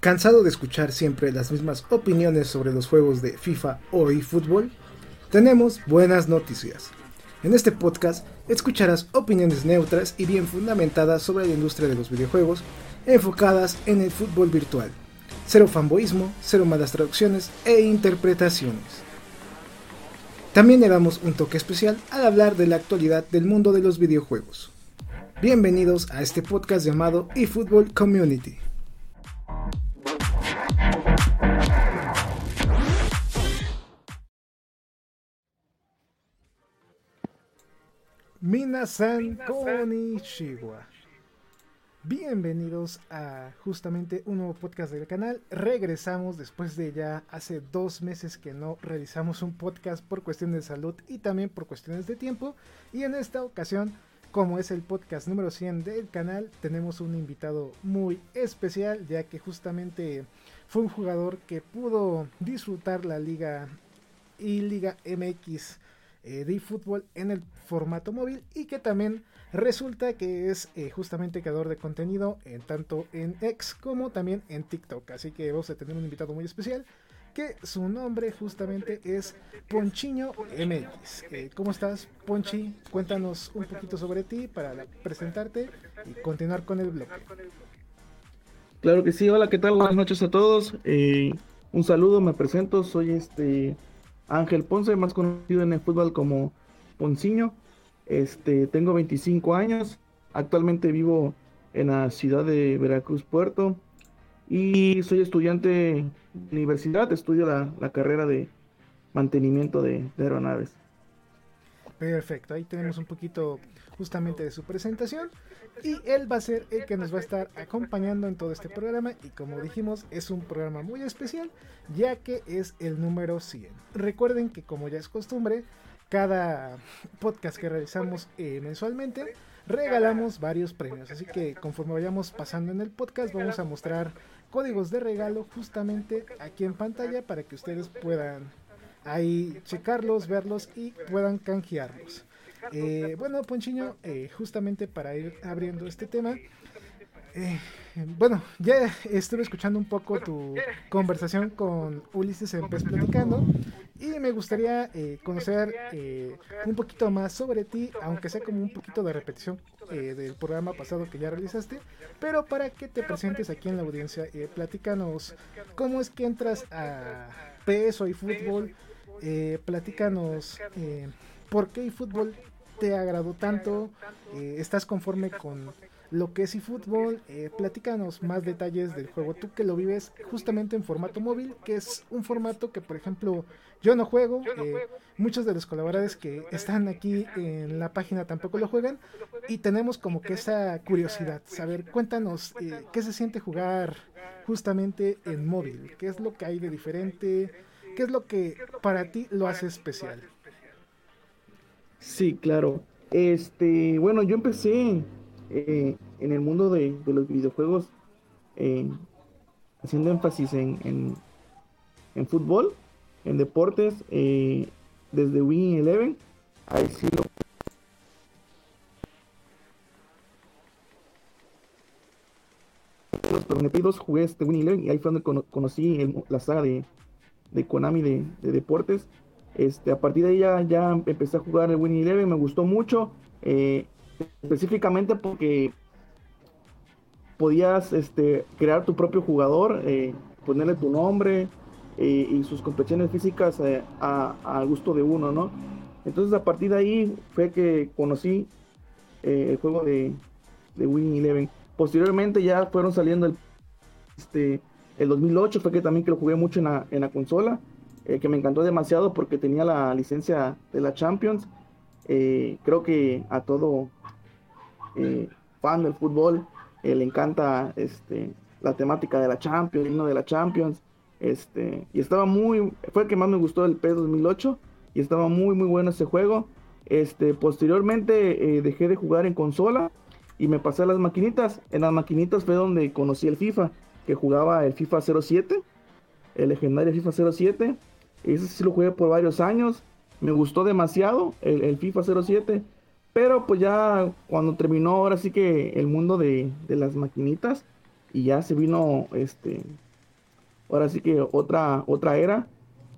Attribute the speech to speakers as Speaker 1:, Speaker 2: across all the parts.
Speaker 1: ¿Cansado de escuchar siempre las mismas opiniones sobre los juegos de FIFA o eFootball? Tenemos buenas noticias. En este podcast escucharás opiniones neutras y bien fundamentadas sobre la industria de los videojuegos, enfocadas en el fútbol virtual. Cero fanboísmo, cero malas traducciones e interpretaciones. También le damos un toque especial al hablar de la actualidad del mundo de los videojuegos. Bienvenidos a este podcast llamado eFootball Community. Minasan Konnichiwa. Bienvenidos a justamente un nuevo podcast del canal. Regresamos después de ya hace dos meses que no realizamos un podcast por cuestiones de salud y también por cuestiones de tiempo. Y en esta ocasión, como es el podcast número 100 del canal, tenemos un invitado muy especial ya que justamente fue un jugador que pudo disfrutar la liga y liga MX eh, de fútbol en el formato móvil y que también resulta que es eh, justamente creador de contenido en tanto en X como también en TikTok. Así que vamos a tener un invitado muy especial que su nombre justamente es Ponchiño MX. Eh, ¿Cómo estás, Ponchi? Cuéntanos un poquito sobre ti para presentarte y continuar con el blog.
Speaker 2: Claro que sí, hola, ¿qué tal? Buenas noches a todos. un saludo, me presento, soy este Ángel Ponce, más conocido en el fútbol como Ponciño. Este, tengo 25 años, actualmente vivo en la ciudad de Veracruz Puerto y soy estudiante de universidad, estudio la, carrera de mantenimiento de, de aeronaves.
Speaker 1: Perfecto, ahí tenemos un poquito justamente de su presentación y él va a ser el que nos va a estar acompañando en todo este programa y como dijimos es un programa muy especial ya que es el número 100. Recuerden que como ya es costumbre, cada podcast que realizamos eh, mensualmente regalamos varios premios, así que conforme vayamos pasando en el podcast vamos a mostrar códigos de regalo justamente aquí en pantalla para que ustedes puedan ahí checarlos, verlos y puedan canjearlos. Eh, bueno, Ponchiño, eh, justamente para ir abriendo este tema, eh, bueno, ya estuve escuchando un poco tu conversación con Ulises en Pes Platicando y me gustaría conocer un poquito más sobre ti, aunque sea como un poquito de repetición del programa pasado que ya realizaste, pero para que te presentes aquí en la audiencia, platícanos cómo es que entras a peso y fútbol, platícanos por qué eFootball te agradó tanto, eh, estás conforme con lo que es eFootball, eh, platícanos más detalles del juego, tú que lo vives justamente en formato móvil, que es un formato que por ejemplo yo no juego, eh, muchos de los colaboradores que están aquí en la página tampoco lo juegan y tenemos como que esa curiosidad, saber, cuéntanos eh, qué se siente jugar justamente en móvil, qué es lo que hay de diferente, qué es lo que para ti lo hace especial.
Speaker 2: Sí, claro. Este, bueno, yo empecé eh, en el mundo de, los videojuegos eh, haciendo énfasis en, en, fútbol, en deportes, eh, desde Win Eleven. Ahí sí lo los jugué este Win Eleven y ahí fue donde conocí la saga de, de Konami de, de deportes. Este, a partir de ahí ya, empecé a jugar el Winning Eleven, me gustó mucho, específicamente porque podías este, crear tu propio jugador, eh, ponerle tu nombre eh, y sus competiciones físicas al gusto de uno, ¿no? Entonces a partir de ahí fue que conocí el juego de, de Winning Eleven. Posteriormente ya fueron saliendo el, este, el 2008, fue que también que lo jugué mucho en la, en la consola. Eh, que me encantó demasiado porque tenía la licencia de la Champions. Eh, creo que a todo eh, fan del fútbol le encanta este, la temática de la Champions, el himno de la Champions. Este, y estaba muy, fue el que más me gustó del P 2008 y estaba muy, muy bueno ese juego. Este, posteriormente dejé de jugar en consola y me pasé a las maquinitas. En las maquinitas fue donde conocí el FIFA, que jugaba el FIFA 07, el legendario FIFA 07. Ese sí lo jugué por varios años. Me gustó demasiado el, FIFA 07 Pero pues ya cuando terminó ahora sí que el mundo de, de las maquinitas y ya se vino este ahora sí que otra otra era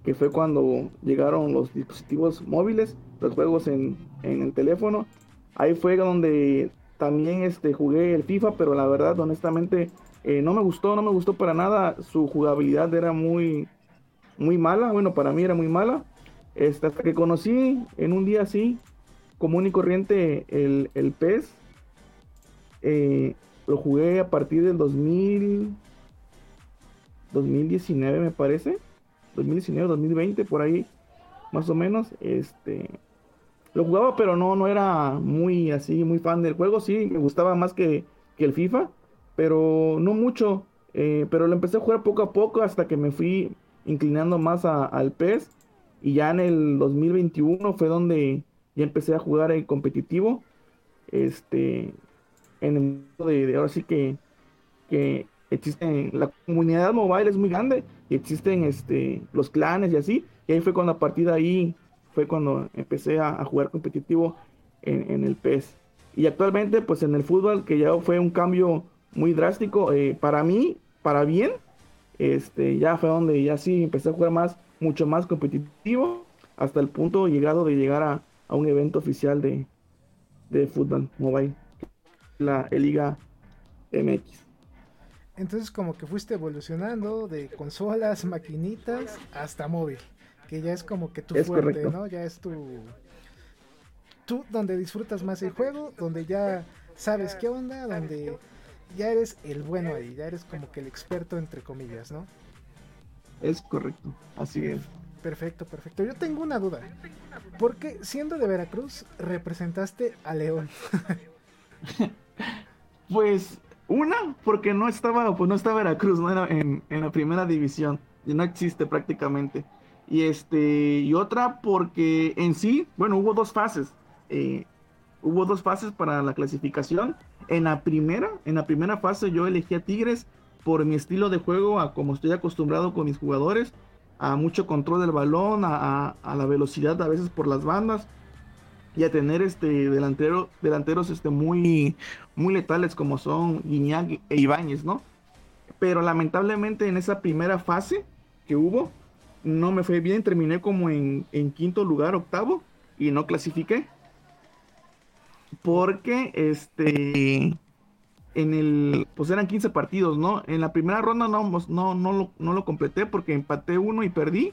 Speaker 2: que fue cuando llegaron los dispositivos móviles, los juegos en, en el teléfono. Ahí fue donde también este, jugué el FIFA, pero la verdad, honestamente, eh, no me gustó, no me gustó para nada. Su jugabilidad era muy, muy mala. Bueno, para mí era muy mala. Este, hasta que conocí en un día así, común y corriente, el, el PES. Eh, lo jugué a partir del 2000, 2019, me parece. 2019, 2020, por ahí, más o menos. Este, lo jugaba, pero no, no era muy así, muy fan del juego. Sí, me gustaba más que, el FIFA, pero no mucho. Eh, pero lo empecé a jugar poco a poco hasta que me fui inclinando más al PES. Y ya en el 2021 fue donde ya empecé a jugar el competitivo. Este, en el mundo de, ahora sí que, que existen, la comunidad mobile es muy grande y existen este, los clanes y así. Y ahí fue cuando a partir de ahí fue cuando empecé a, jugar competitivo en, el PES. Y actualmente pues en el fútbol que ya fue un cambio muy drástico eh, para mí, para bien, este, ya fue donde ya sí empecé a jugar más, mucho más competitivo, hasta el punto llegado de llegar a, un evento oficial de, de fútbol mobile, la Liga MX.
Speaker 1: Entonces como que fuiste evolucionando de consolas, maquinitas hasta móvil, que ya es como que tu fuerte, ¿no? Ya es tu tú donde disfrutas más el juego, donde ya sabes qué onda, donde ya eres el bueno ahí, ya eres como que el experto entre comillas, ¿no?
Speaker 2: Es correcto, así es.
Speaker 1: Perfecto, perfecto. Yo tengo una duda. ¿Por qué siendo de Veracruz representaste a León?
Speaker 2: pues una, porque no estaba, pues no estaba Veracruz, no en, la primera división, no existe prácticamente. Y este, y otra porque en sí, bueno, hubo dos fases. Eh, hubo dos fases para la clasificación. En la primera, en la primera fase yo elegí a Tigres por mi estilo de juego, a como estoy acostumbrado con mis jugadores, a mucho control del balón, a, la velocidad a veces por las bandas y a tener este delantero, delanteros este muy, muy letales como son Guiñac e Ibáñez, ¿no? Pero lamentablemente en esa primera fase que hubo, no me fue bien, terminé como en, quinto lugar, octavo, y no clasifiqué. Porque este en el pues eran 15 partidos, ¿no? En la primera ronda no, no, no, lo, no lo completé porque empaté uno y perdí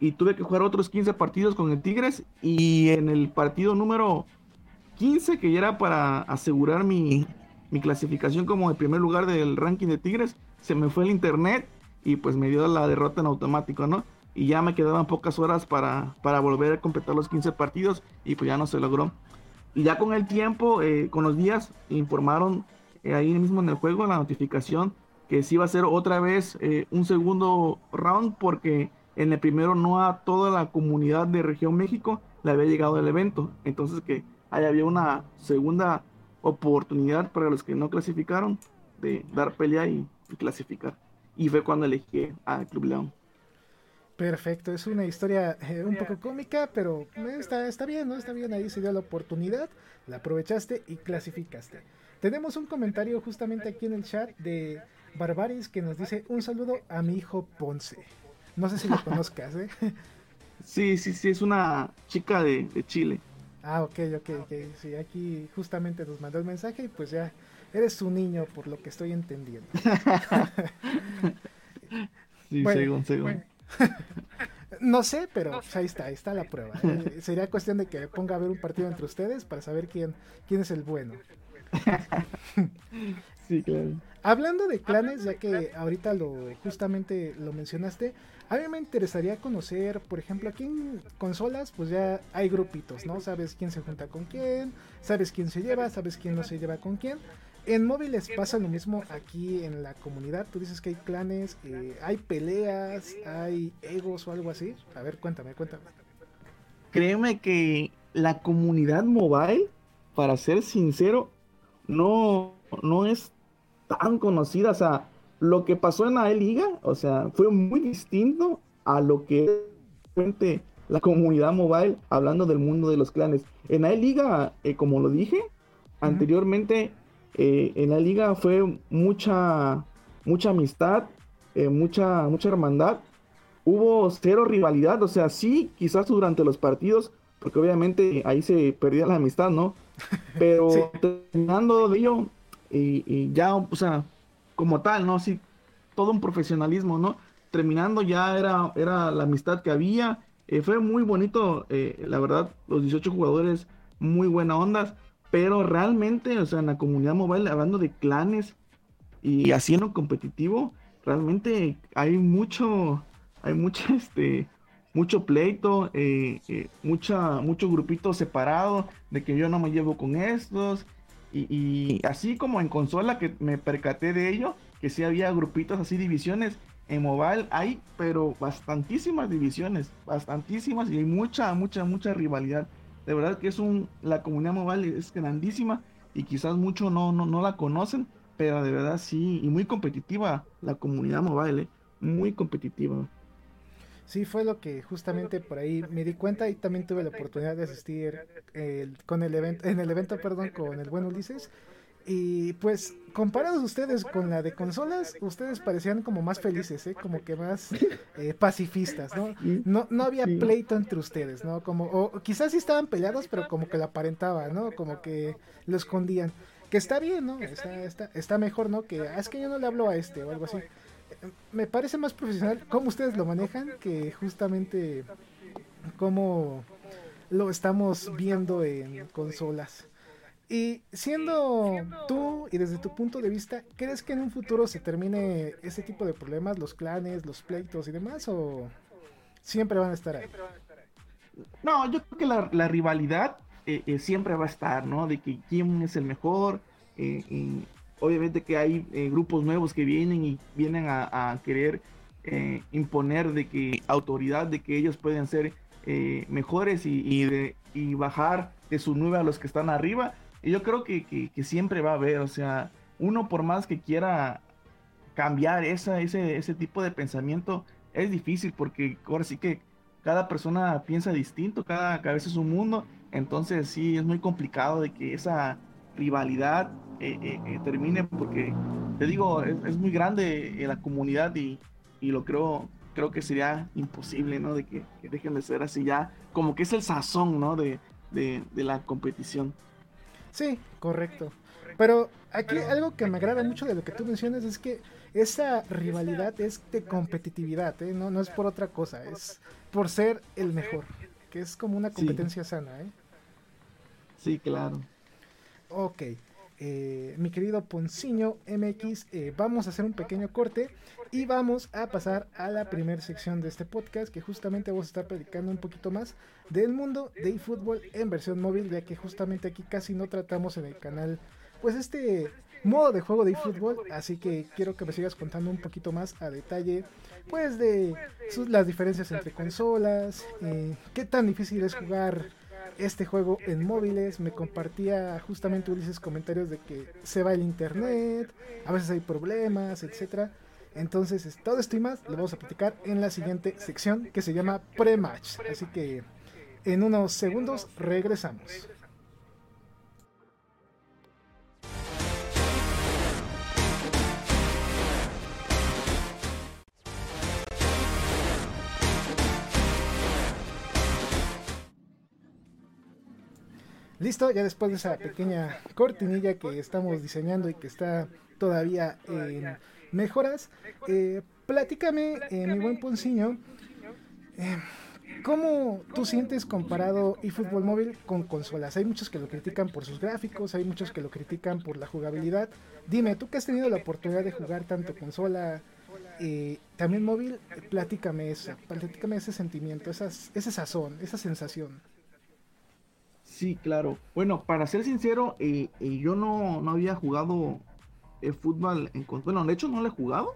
Speaker 2: y tuve que jugar otros 15 partidos con el Tigres y en el partido número 15 que ya era para asegurar mi, clasificación como el primer lugar del ranking de Tigres, se me fue el internet y pues me dio la derrota en automático, ¿no? Y ya me quedaban pocas horas para, para volver a completar los 15 partidos y pues ya no se logró. Y ya con el tiempo, eh, con los días, informaron eh, ahí mismo en el juego la notificación que sí iba a ser otra vez eh, un segundo round porque en el primero no a toda la comunidad de región México le había llegado el evento. Entonces que ahí había una segunda oportunidad para los que no clasificaron de dar pelea y, clasificar. Y fue cuando elegí al Club León.
Speaker 1: Perfecto, es una historia eh, un poco cómica, pero está, está bien, ¿no? Está bien, ahí se dio la oportunidad, la aprovechaste y clasificaste. Tenemos un comentario justamente aquí en el chat de Barbaris que nos dice un saludo a mi hijo Ponce. No sé si lo conozcas, ¿eh?
Speaker 2: Sí, sí, sí, es una chica de, Chile.
Speaker 1: Ah, ok, ok, ok. Sí, aquí justamente nos mandó el mensaje y pues ya eres su niño, por lo que estoy entendiendo.
Speaker 2: sí, según, según.
Speaker 1: No sé, pero pues, ahí está, ahí está la prueba. Eh, sería cuestión de que ponga a ver un partido entre ustedes para saber quién, quién es el bueno.
Speaker 2: sí, claro.
Speaker 1: Hablando de clanes, ya que ahorita lo justamente lo mencionaste, a mí me interesaría conocer, por ejemplo, aquí en consolas, pues ya hay grupitos, ¿no? Sabes quién se junta con quién, sabes quién se lleva, sabes quién no se lleva con quién. En móviles pasa lo mismo aquí en la comunidad. Tú dices que hay clanes, eh, hay peleas, hay egos o algo así. A ver, cuéntame, cuéntame.
Speaker 2: Créeme que la comunidad mobile, para ser sincero, no, no es tan conocida. O sea, lo que pasó en la E-Liga, o sea, fue muy distinto a lo que la comunidad mobile hablando del mundo de los clanes. En la liga, eh, como lo dije anteriormente, eh, en la liga fue mucha, mucha amistad, eh, mucha, mucha hermandad. Hubo cero rivalidad, o sea, sí, quizás durante los partidos, porque obviamente ahí se perdía la amistad, ¿no? Pero terminando de ello, y, ya, o sea, como tal, ¿no? Sí, todo un profesionalismo, ¿no? Terminando ya era, era la amistad que había. Eh, fue muy bonito, eh, la verdad, los 18 jugadores, muy buena ondas, pero realmente, o sea, en la comunidad mobile, hablando de clanes y haciendo competitivo, realmente hay mucho, hay mucho, este, mucho pleito, eh, mucha, mucho grupito separado de que yo no me llevo con estos. Y, así como en consola que me percaté de ello, que sí había grupitos así, divisiones, en mobile hay, pero bastantísimas divisiones, bastantísimas y hay mucha, mucha, mucha rivalidad. De verdad que es un, la comunidad mobile es grandísima y quizás muchos no, no, no la conocen, pero de verdad sí, y muy competitiva la comunidad mobile, ¿eh? muy competitiva.
Speaker 1: Sí, fue lo que justamente por ahí me di cuenta y también tuve la oportunidad de asistir con el evento, en el evento, perdón, con el buen Ulises. Y pues, comparados ustedes con la de consolas, ustedes parecían como más felices, ¿eh? como que más eh, pacifistas, ¿no? ¿no? No había pleito entre ustedes, ¿no? Como, o quizás sí estaban peleados, pero como que lo aparentaban, ¿no? Como que lo escondían. Que está bien, ¿no? Está, está, está mejor, ¿no? Que ah, es que yo no le hablo a este o algo así me parece más profesional cómo ustedes lo manejan que justamente cómo lo estamos viendo en consolas. Y siendo tú y desde tu punto de vista, ¿crees que en un futuro se termine ese tipo de problemas, los clanes, los pleitos y demás, o siempre van a estar ahí?
Speaker 2: No, yo creo que la, rivalidad eh, eh, siempre va a estar, ¿no? De que quién es el mejor, eh, obviamente que hay eh, grupos nuevos que vienen y vienen a, querer eh, imponer de que autoridad, de que ellos pueden ser eh, mejores y, de, bajar de su nube a los que están arriba. Y yo creo que, siempre va a haber, o sea, uno por más que quiera cambiar esa, ese, ese tipo de pensamiento, es difícil porque ahora sí que cada persona piensa distinto, cada cabeza es un mundo, entonces sí es muy complicado de que esa rivalidad eh, eh, eh, termine porque te digo es, muy grande la comunidad y, y, lo creo creo que sería imposible no de que, dejen de ser así ya como que es el sazón no de, de, la competición
Speaker 1: sí correcto pero aquí algo que me agrada mucho de lo que tú mencionas es que esa rivalidad es de competitividad, ¿no? no es por otra cosa, es por ser el mejor, que es como una competencia sana. ¿eh?
Speaker 2: Sí, claro.
Speaker 1: Ok, eh, mi querido Ponciño MX, eh, vamos a hacer un pequeño corte y vamos a pasar a la primera sección de este podcast que justamente vamos a estar predicando un poquito más del mundo de eFootball en versión móvil, ya que justamente aquí casi no tratamos en el canal pues este modo de juego de eFootball, así que quiero que me sigas contando un poquito más a detalle pues de las diferencias entre consolas, eh, qué tan difícil es jugar este juego en móviles. Me compartía justamente Ulises comentarios de que se va el internet, a veces hay problemas, etcétera. Entonces, todo esto y más lo vamos a platicar en la siguiente sección que se llama pre-match. Así que en unos segundos regresamos. Listo, ya después de esa pequeña cortinilla que estamos diseñando y que está todavía en mejoras, eh, platícame, eh, mi buen Ponciño, eh, ¿cómo tú sientes comparado eFootball móvil con consolas? Hay muchos que lo critican por sus gráficos, hay muchos que lo critican por la jugabilidad. Dime, tú que has tenido la oportunidad de jugar tanto consola, eh, también móvil, platícame eso, platícame ese sentimiento, esas, ese sazón, esa sensación.
Speaker 2: Sí, claro. Bueno, para ser sincero, eh, eh, yo no, había jugado el fútbol en consola. Bueno, de hecho no lo he jugado.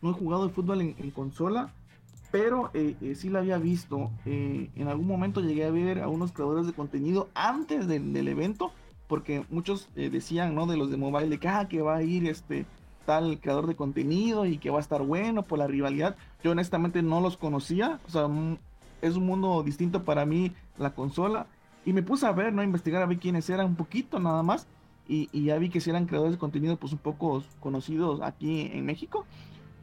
Speaker 2: No he jugado el fútbol en, consola. Pero eh, sí lo había visto. en algún momento llegué a ver a unos creadores de contenido antes del, evento. Porque muchos decían, ¿no? De los de mobile, de que, ah, que va a ir este tal creador de contenido y que va a estar bueno por la rivalidad. Yo honestamente no los conocía. O sea, es un mundo distinto para mí la consola. Y me puse a ver, ¿no? A investigar a ver quiénes eran un poquito nada más. Y, ya vi que si eran creadores de contenido pues un poco conocidos aquí en México.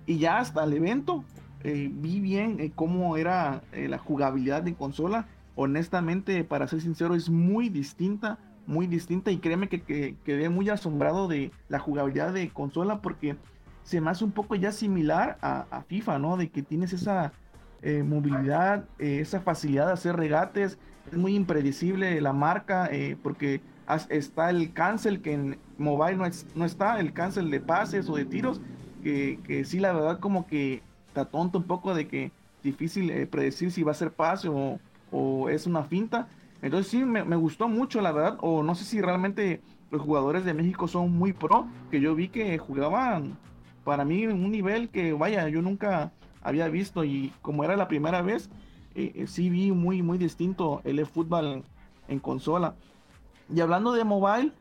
Speaker 2: Y ya hasta el evento eh, vi bien eh, cómo era eh, la jugabilidad de consola. Honestamente, para ser sincero, es muy distinta, muy distinta. Y créeme que, quedé muy asombrado de la jugabilidad de consola porque se me hace un poco ya similar a, a FIFA, ¿no? De que tienes esa movilidad, esa facilidad de hacer regates. Es muy impredecible la marca porque está el cancel que en mobile no, no está, el cancel de pases o de tiros. Que, que sí, la verdad, como que tonto un poco de que difícil eh, predecir si va a ser pase o, o, es una finta. Entonces sí, me, gustó mucho, la verdad. O no sé si realmente los jugadores de México son muy pro, que yo vi que jugaban para mí en un nivel que, vaya, yo nunca había visto y como era la primera vez, eh, eh, sí vi muy, muy distinto el fútbol en consola. Y hablando de mobile,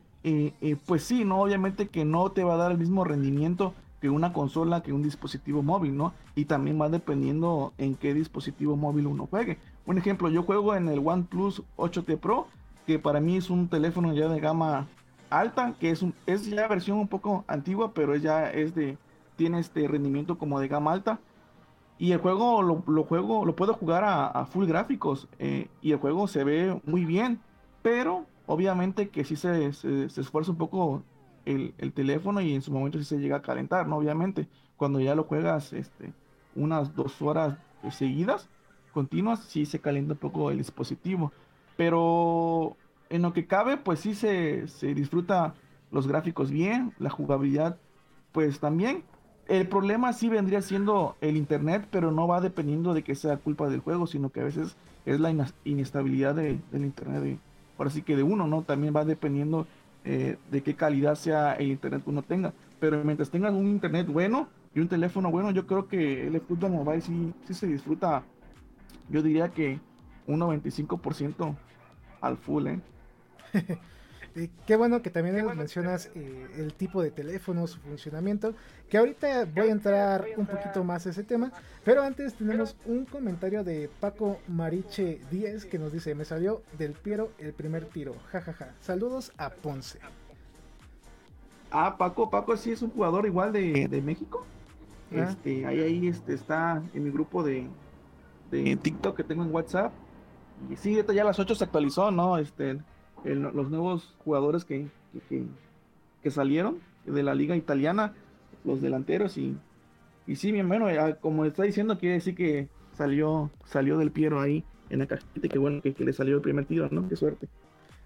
Speaker 2: pues sí, ¿no? Obviamente que no te va a dar el mismo rendimiento que una consola, que un dispositivo móvil, ¿no? Y también va dependiendo en qué dispositivo móvil uno juegue. Un ejemplo, yo juego en el OnePlus 8T Pro, que para mí es un teléfono ya de gama alta, que es, un, es ya versión un poco antigua, pero ya es de, tiene este rendimiento como de gama alta. Y el juego lo, juego, lo puedo jugar a, full gráficos eh, y el juego se ve muy bien, pero obviamente que sí se, esfuerza un poco el, teléfono y en su momento sí se llega a calentar, ¿no? Obviamente, cuando ya lo juegas este, unas dos horas seguidas, continuas, sí se calienta un poco el dispositivo. Pero en lo que cabe, pues sí se, se disfruta los gráficos bien, la jugabilidad, pues también. El problema sí vendría siendo el internet, pero no va dependiendo de que sea culpa del juego, sino que a veces es la inestabilidad del internet, de, por así que de uno, ¿no? También va dependiendo eh, de qué calidad sea el internet que uno tenga. Pero mientras tengas un internet bueno y un teléfono bueno, yo creo que el fútbol mobile sí, sí se disfruta, yo diría que un 95% al full, ¿eh?
Speaker 1: qué bueno que también mencionas eh, el tipo de teléfono, su funcionamiento, que ahorita voy a entrar un poquito más a ese tema, pero antes tenemos un comentario de Paco Mariche 10 que nos dice, me salió del Piero el primer tiro, jajaja, saludos a Ponce.
Speaker 2: Ah, Paco, Paco sí es un jugador igual de, México. Ah. Este, ahí, ahí este, está en mi grupo de, de TikTok que tengo en WhatsApp. Y sí, ya a las 8 se actualizó, ¿no? Este, los nuevos jugadores que, que, salieron de la liga italiana, los delanteros y, y sí, mi hermano, como está diciendo, quiere decir que salió, salió del Piero ahí en la cajita, que bueno que, le salió el primer tiro, ¿no? Qué suerte.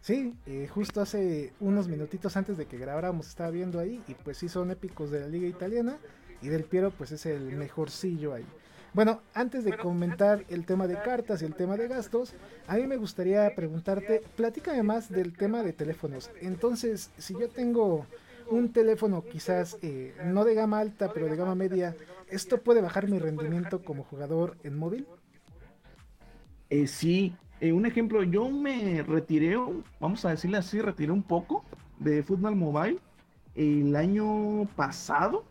Speaker 1: Sí, eh, justo hace unos minutitos antes de que grabáramos estaba viendo ahí y pues sí son épicos de la liga italiana y del Piero pues es el mejorcillo ahí. Bueno, antes de comentar el tema de cartas y el tema de gastos, a mí me gustaría preguntarte, platícame más del tema de teléfonos. Entonces, si yo tengo un teléfono quizás eh, no de gama alta, pero de gama media, ¿esto puede bajar mi rendimiento como jugador en móvil?
Speaker 2: Eh, sí, eh, un ejemplo, yo me retiré, vamos a decirle así, retiré un poco de Fútbol Mobile el año pasado,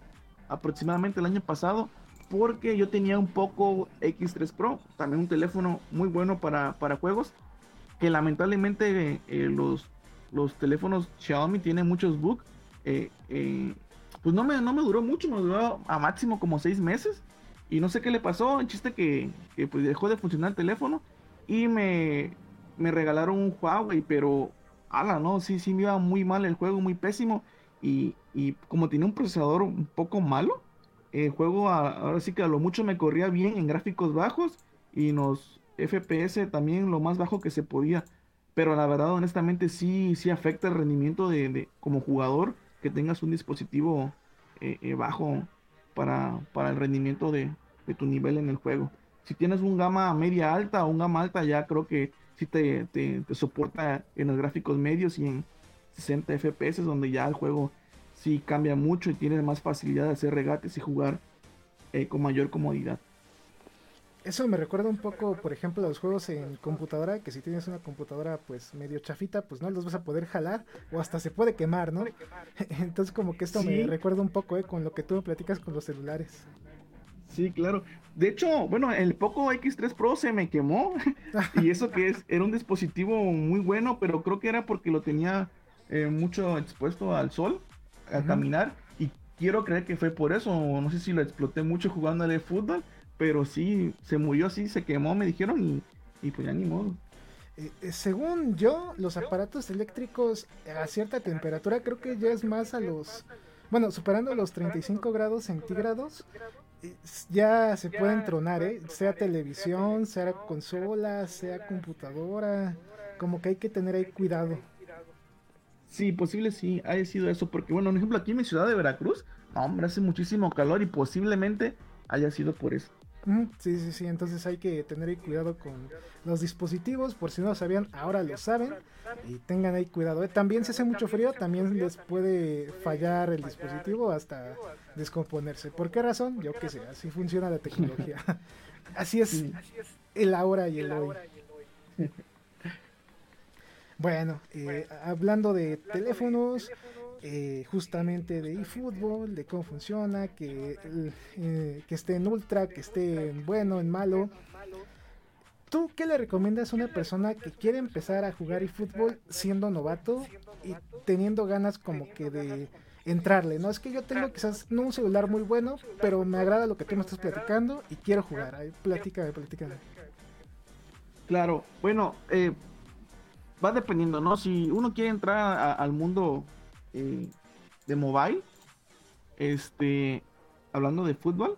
Speaker 2: aproximadamente el año pasado, porque yo tenía un poco X3 Pro, también un teléfono muy bueno para, juegos, que lamentablemente eh, los, los teléfonos Xiaomi tienen muchos bugs. Eh, eh, pues no me, no me duró mucho, me duró a máximo como seis meses. Y no sé qué le pasó, el chiste que, que pues dejó de funcionar el teléfono y me, me regalaron un Huawei, pero ala, no, sí, sí me iba muy mal el juego, muy pésimo. Y, y como tiene un procesador un poco malo, el juego ahora sí que a lo mucho me corría bien en gráficos bajos y los FPS también lo más bajo que se podía. Pero la verdad, honestamente, sí, sí afecta el rendimiento de, como jugador que tengas un dispositivo eh, eh, bajo para, para, el rendimiento de, tu nivel en el juego. Si tienes un gama media alta o un gama alta, ya creo que sí te, te, te soporta en los gráficos medios y en 60 FPS, donde ya el juego sí cambia mucho y tiene más facilidad de hacer regates y jugar eh, con mayor comodidad.
Speaker 1: Eso me recuerda un poco, por ejemplo, a los juegos en computadora, que si tienes una computadora pues medio chafita, pues no los vas a poder jalar o hasta se puede quemar, ¿no? Entonces como que esto me recuerda un poco eh, con lo que tú me platicas con los celulares.
Speaker 2: Sí, claro. De hecho, bueno, el Poco X3 Pro se me quemó. y eso que es, era un dispositivo muy bueno, pero creo que era porque lo tenía eh, mucho expuesto al sol, a caminar. Y quiero creer que fue por eso. No sé si lo exploté mucho jugándole fútbol, pero sí, se murió así, se quemó, me dijeron, y, y pues ya ni modo.
Speaker 1: Eh, eh, según yo, los aparatos eléctricos a cierta temperatura creo que ya es más a los, bueno, superando los 35 grados centígrados, ya se pueden tronar, ¿eh? Sea televisión, sea consola, sea computadora, como que hay que tener ahí cuidado.
Speaker 2: Sí, posible sí, haya sido eso, porque bueno, por ejemplo, aquí en mi ciudad de Veracruz, hombre, hace muchísimo calor y posiblemente haya sido por eso.
Speaker 1: Sí, sí, sí, entonces hay que tener cuidado con los dispositivos, por si no lo sabían, ahora lo saben y tengan ahí cuidado. ¿eh? También si hace mucho frío, también les puede fallar el dispositivo hasta descomponerse. ¿Por qué razón? Yo qué sé, así funciona la tecnología. así es el ahora y el hoy. Bueno, eh, hablando de teléfonos, eh, justamente de eFootball, de cómo funciona, que, eh, que esté en ultra, que esté en bueno, en malo. ¿Tú qué le recomiendas a una persona que quiere empezar a jugar eFootball siendo novato y teniendo ganas como que de entrarle? No es que yo tengo quizás no un celular muy bueno, pero me agrada lo que tú me estás platicando y quiero jugar. Ahí, platícame, platícame.
Speaker 2: Claro, bueno, eh, va dependiendo, ¿no? Si uno quiere entrar al mundo eh, de mobile, este, hablando de fútbol,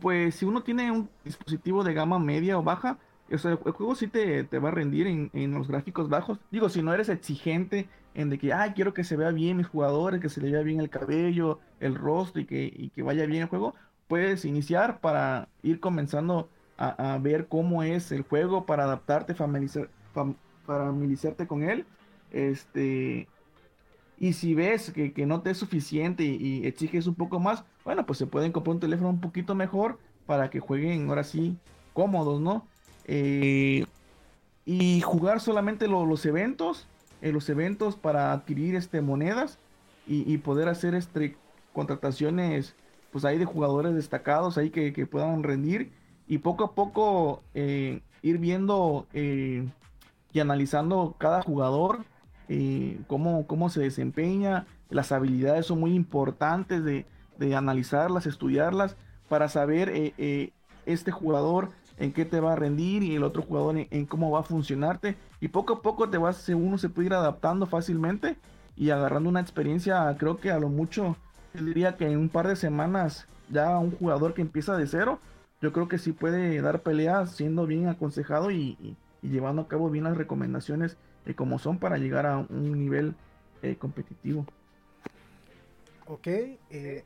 Speaker 2: pues si uno tiene un dispositivo de gama media o baja, el juego sí te, va a rendir en, los gráficos bajos. Digo, si no eres exigente en de que, ay, quiero que se vea bien mis jugadores, que se le vea bien el cabello, el rostro y que, que vaya bien el juego, puedes iniciar para ir comenzando a, ver cómo es el juego, para adaptarte, familiarizar, familiarizarte con él. Este, y si ves que, no te es suficiente y, exiges un poco más, bueno, pues se pueden comprar un teléfono un poquito mejor para que jueguen ahora sí cómodos, ¿no? Eh, y jugar solamente los eventos, eh, los eventos para adquirir este, monedas y, poder hacer este, contrataciones, pues ahí de jugadores destacados ahí que, puedan rendir y poco a poco eh, ir viendo y analizando cada jugador eh, cómo, cómo se desempeña, las habilidades son muy importantes de, analizarlas, estudiarlas, para saber eh, eh, este jugador en qué te va a rendir y el otro jugador en, cómo va a funcionarte. Y poco a poco te vas, uno se puede ir adaptando fácilmente y agarrando una experiencia, creo que a lo mucho, yo diría que en un par de semanas ya un jugador que empieza de cero, yo creo que sí puede dar peleas siendo bien aconsejado y llevando a cabo bien las recomendaciones eh, como son para llegar a un nivel eh, competitivo.
Speaker 1: Ok, eh,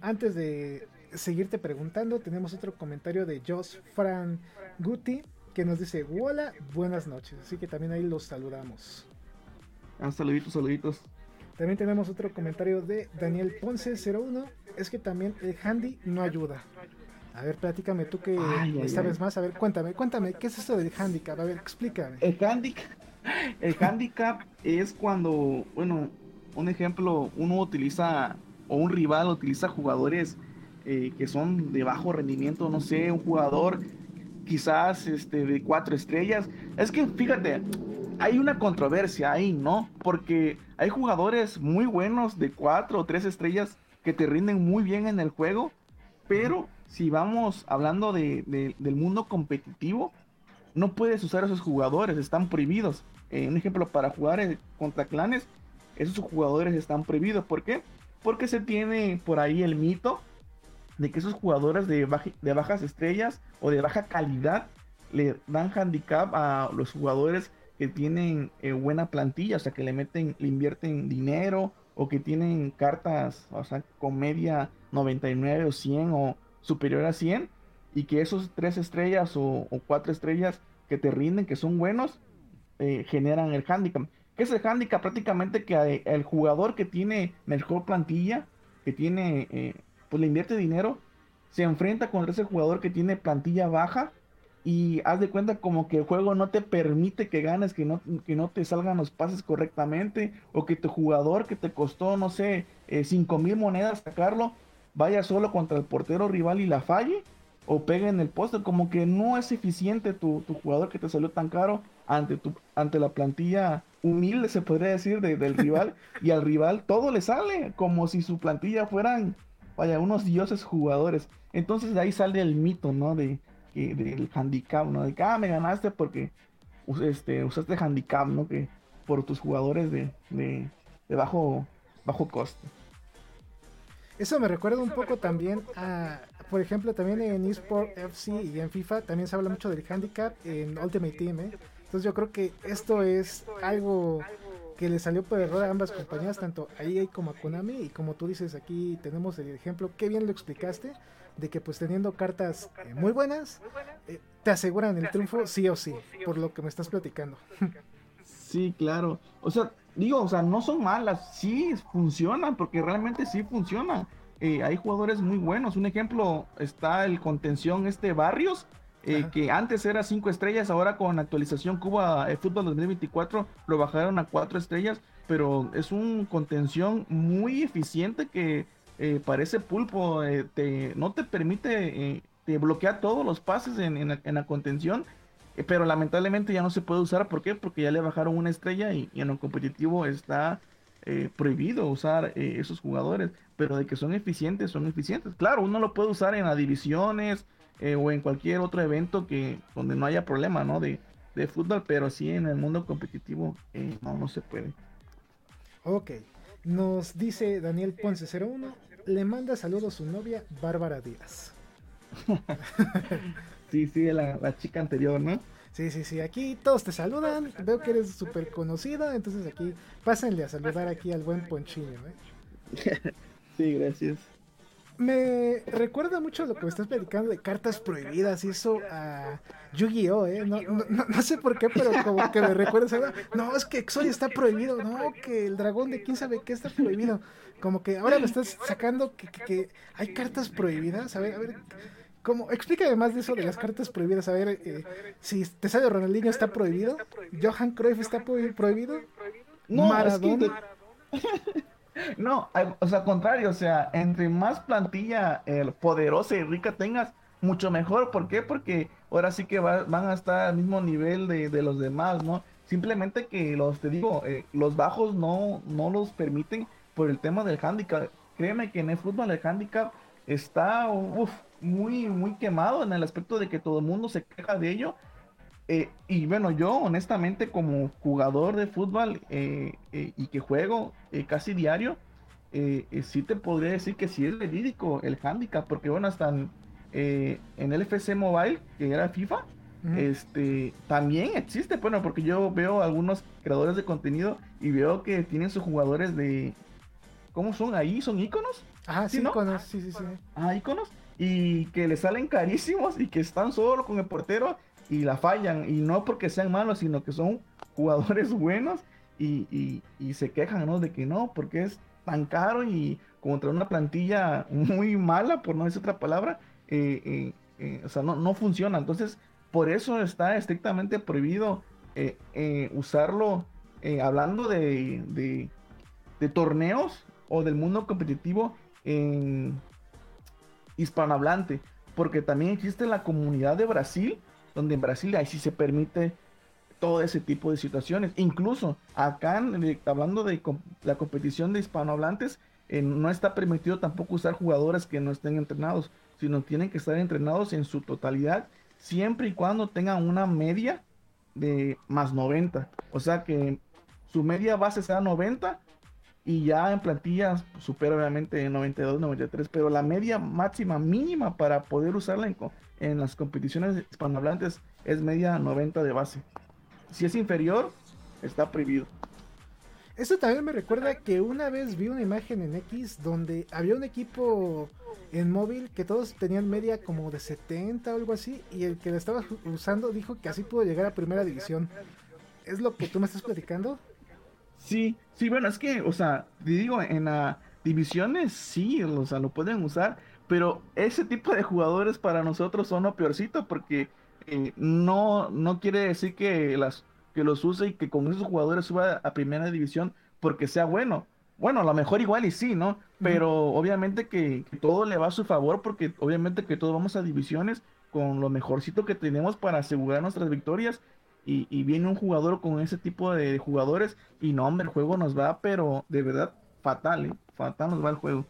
Speaker 1: antes de seguirte preguntando, tenemos otro comentario de Josh Fran Guti que nos dice: Hola, buenas noches. Así que también ahí los saludamos.
Speaker 2: Ah, saluditos, saluditos.
Speaker 1: También tenemos otro comentario de Daniel Ponce 01. Es que también el handy no ayuda. A ver, platícame tú que sabes más. A ver, cuéntame, cuéntame, ¿qué es esto del handicap? A ver, explícame.
Speaker 2: El handicap, el handicap es cuando, bueno, un ejemplo, uno utiliza, o un rival utiliza jugadores eh, que son de bajo rendimiento, no sé, un jugador quizás este, de cuatro estrellas. Es que fíjate, hay una controversia ahí, ¿no? Porque hay jugadores muy buenos de cuatro o tres estrellas que te rinden muy bien en el juego, pero si vamos hablando de, del mundo competitivo, no puedes usar a esos jugadores, están prohibidos. Eh, un ejemplo, para jugar eh, contra clanes, esos jugadores están prohibidos. ¿Por qué? Porque se tiene por ahí el mito de que esos jugadores de, de bajas estrellas o de baja calidad le dan handicap a los jugadores que tienen eh, buena plantilla, o sea, que le meten, le invierten dinero o que tienen cartas, o sea, con media 99 o 100 o superior a 100 y que esos tres estrellas o, cuatro estrellas que te rinden, que son buenos, eh, generan el handicap. ¿Qué es el handicap? Prácticamente que eh, el jugador que tiene mejor plantilla, que tiene, eh, pues le invierte dinero, se enfrenta con ese jugador que tiene plantilla baja y haz de cuenta como que el juego no te permite que ganes, que no, que no te salgan los pases correctamente, o que tu jugador que te costó, no sé, 5 mil monedas sacarlo, vaya solo contra el portero rival y la falle, o pegue en el poste, como que no es eficiente tu, tu, jugador que te salió tan caro ante, tu, ante la plantilla humilde, se podría decir, del rival, y al rival todo le sale, como si su plantilla fueran, vaya, unos dioses jugadores. Entonces de ahí sale el mito, ¿no? De, del handicap, ¿no? De que, ah, me ganaste porque este, usaste handicap, ¿no? Que por tus jugadores de, de, de bajo, bajo coste.
Speaker 1: Eso me recuerda un poco también a, por ejemplo, también en eSport FC y en FIFA también se habla mucho del handicap en Ultimate Team, ¿eh? Entonces yo creo que esto es algo que le salió por error a ambas compañías, tanto a EA como a Konami, y como tú dices aquí tenemos el ejemplo, qué bien lo explicaste, de que pues teniendo cartas eh, muy buenas, eh, te aseguran el triunfo sí o sí, por lo que me estás platicando.
Speaker 2: Sí, claro. O sea, digo, o sea, no son malas, sí funcionan, porque realmente sí funcionan. Eh, hay jugadores muy buenos. Un ejemplo está el contención este Barrios, eh, que antes era 5 estrellas, ahora con actualización Cuba el Fútbol 2024 lo bajaron a 4 estrellas, pero es un contención muy eficiente que eh, parece pulpo, te, no te permite, te bloquea todos los pases en, en la contención eh, pero lamentablemente ya no se puede usar. ¿Por qué? Porque ya le bajaron una estrella y, en lo competitivo está eh, prohibido usar eh, esos jugadores. Pero de que son eficientes, son eficientes. Claro, uno lo puede usar en las divisiones o en cualquier otro evento que donde no haya problema ¿no? de, de fútbol, pero sí en el mundo competitivo no, no se puede.
Speaker 1: Ok, nos dice Daniel Ponce 01, le manda saludos a su novia Bárbara Díaz.
Speaker 2: Sí, sí, la, la chica anterior, ¿no?
Speaker 1: Sí, sí, sí, aquí todos te saludan, veo que eres súper conocido, entonces aquí pásenle a saludar aquí al buen Ponchillo, ¿eh?
Speaker 2: sí, gracias.
Speaker 1: Me recuerda mucho lo que me estás platicando de cartas prohibidas y eso a Yu-Gi-Oh, ¿eh? No, no, no, sé por qué, pero como que me recuerda, no, es que Exodia está prohibido, no, que el dragón de quién sabe qué está prohibido. Como que ahora me estás sacando que, que, que hay cartas prohibidas, a ver, a ver, ¿Cómo? Explícame más de eso de las cartas prohibidas. A ver, eh, si te sale Ronaldinho está prohibido. Johan Cruyff está prohibido.
Speaker 2: No, Maradona. no, o sea, al contrario, o sea, entre más plantilla eh, poderosa y rica tengas, mucho mejor. ¿Por qué? Porque ahora sí que van a estar al mismo nivel de, los demás, ¿no? Simplemente que los, te digo, eh, los bajos no, no los permiten por el tema del handicap. Créeme que en el fútbol el handicap está, muy, muy quemado en el aspecto de que todo el mundo se queja de ello. Eh, y bueno, yo honestamente como jugador de fútbol eh, eh, y que juego casi diario, sí te podría decir que sí es verídico el handicap, porque bueno, hasta en, el FC Mobile, que era FIFA, este también existe, bueno, porque yo veo algunos creadores de contenido y veo que tienen sus jugadores de... ¿Cómo son ahí? ¿Son iconos?
Speaker 1: Ah, sí, iconos, sí, sí, sí.
Speaker 2: Ah, iconos y que le salen carísimos y que están solo con el portero y la fallan. Y no porque sean malos, sino que son jugadores buenos y, se quejan, ¿no? De que no, porque es tan caro y contra una plantilla muy mala, por no decir otra palabra, eh, eh, eh, o sea, no, no funciona. Entonces, por eso está estrictamente prohibido usarlo hablando de, de, de torneos o del mundo competitivo en hispanohablante, porque también existe la comunidad de Brasil, donde en Brasil ahí sí se permite todo ese tipo de situaciones. Incluso acá, hablando de la competición de hispanohablantes, eh, no está permitido tampoco usar jugadores que no estén entrenados, sino tienen que estar entrenados en su totalidad, siempre y cuando tengan una media de más 90. O sea que su media base sea 90 y ya en plantillas supera obviamente 92, 93, pero la media máxima mínima para poder usarla en, en las competiciones hispanohablantes es media 90 de base. Si es inferior, está prohibido.
Speaker 1: Eso también me recuerda que una vez vi una imagen en X donde había un equipo en móvil que todos tenían media como de 70 o algo así y el que la estaba usando dijo que así pudo llegar a primera división. ¿Es lo que tú me estás platicando?
Speaker 2: Sí, sí, bueno, es que, o sea, digo, en las divisiones sí, o sea, lo pueden usar, pero ese tipo de jugadores para nosotros son lo peorcito porque eh, no, no quiere decir que, las, que los use y que con esos jugadores suba a primera división porque sea bueno. bueno, a lo mejor igual y sí, ¿no? Pero obviamente que, todo le va a su favor porque obviamente que todos vamos a divisiones con lo mejorcito que tenemos para asegurar nuestras victorias y, viene un jugador con ese tipo de jugadores y no, hombre, el juego nos va, pero de verdad fatal, ¿eh? Fatal nos va el juego.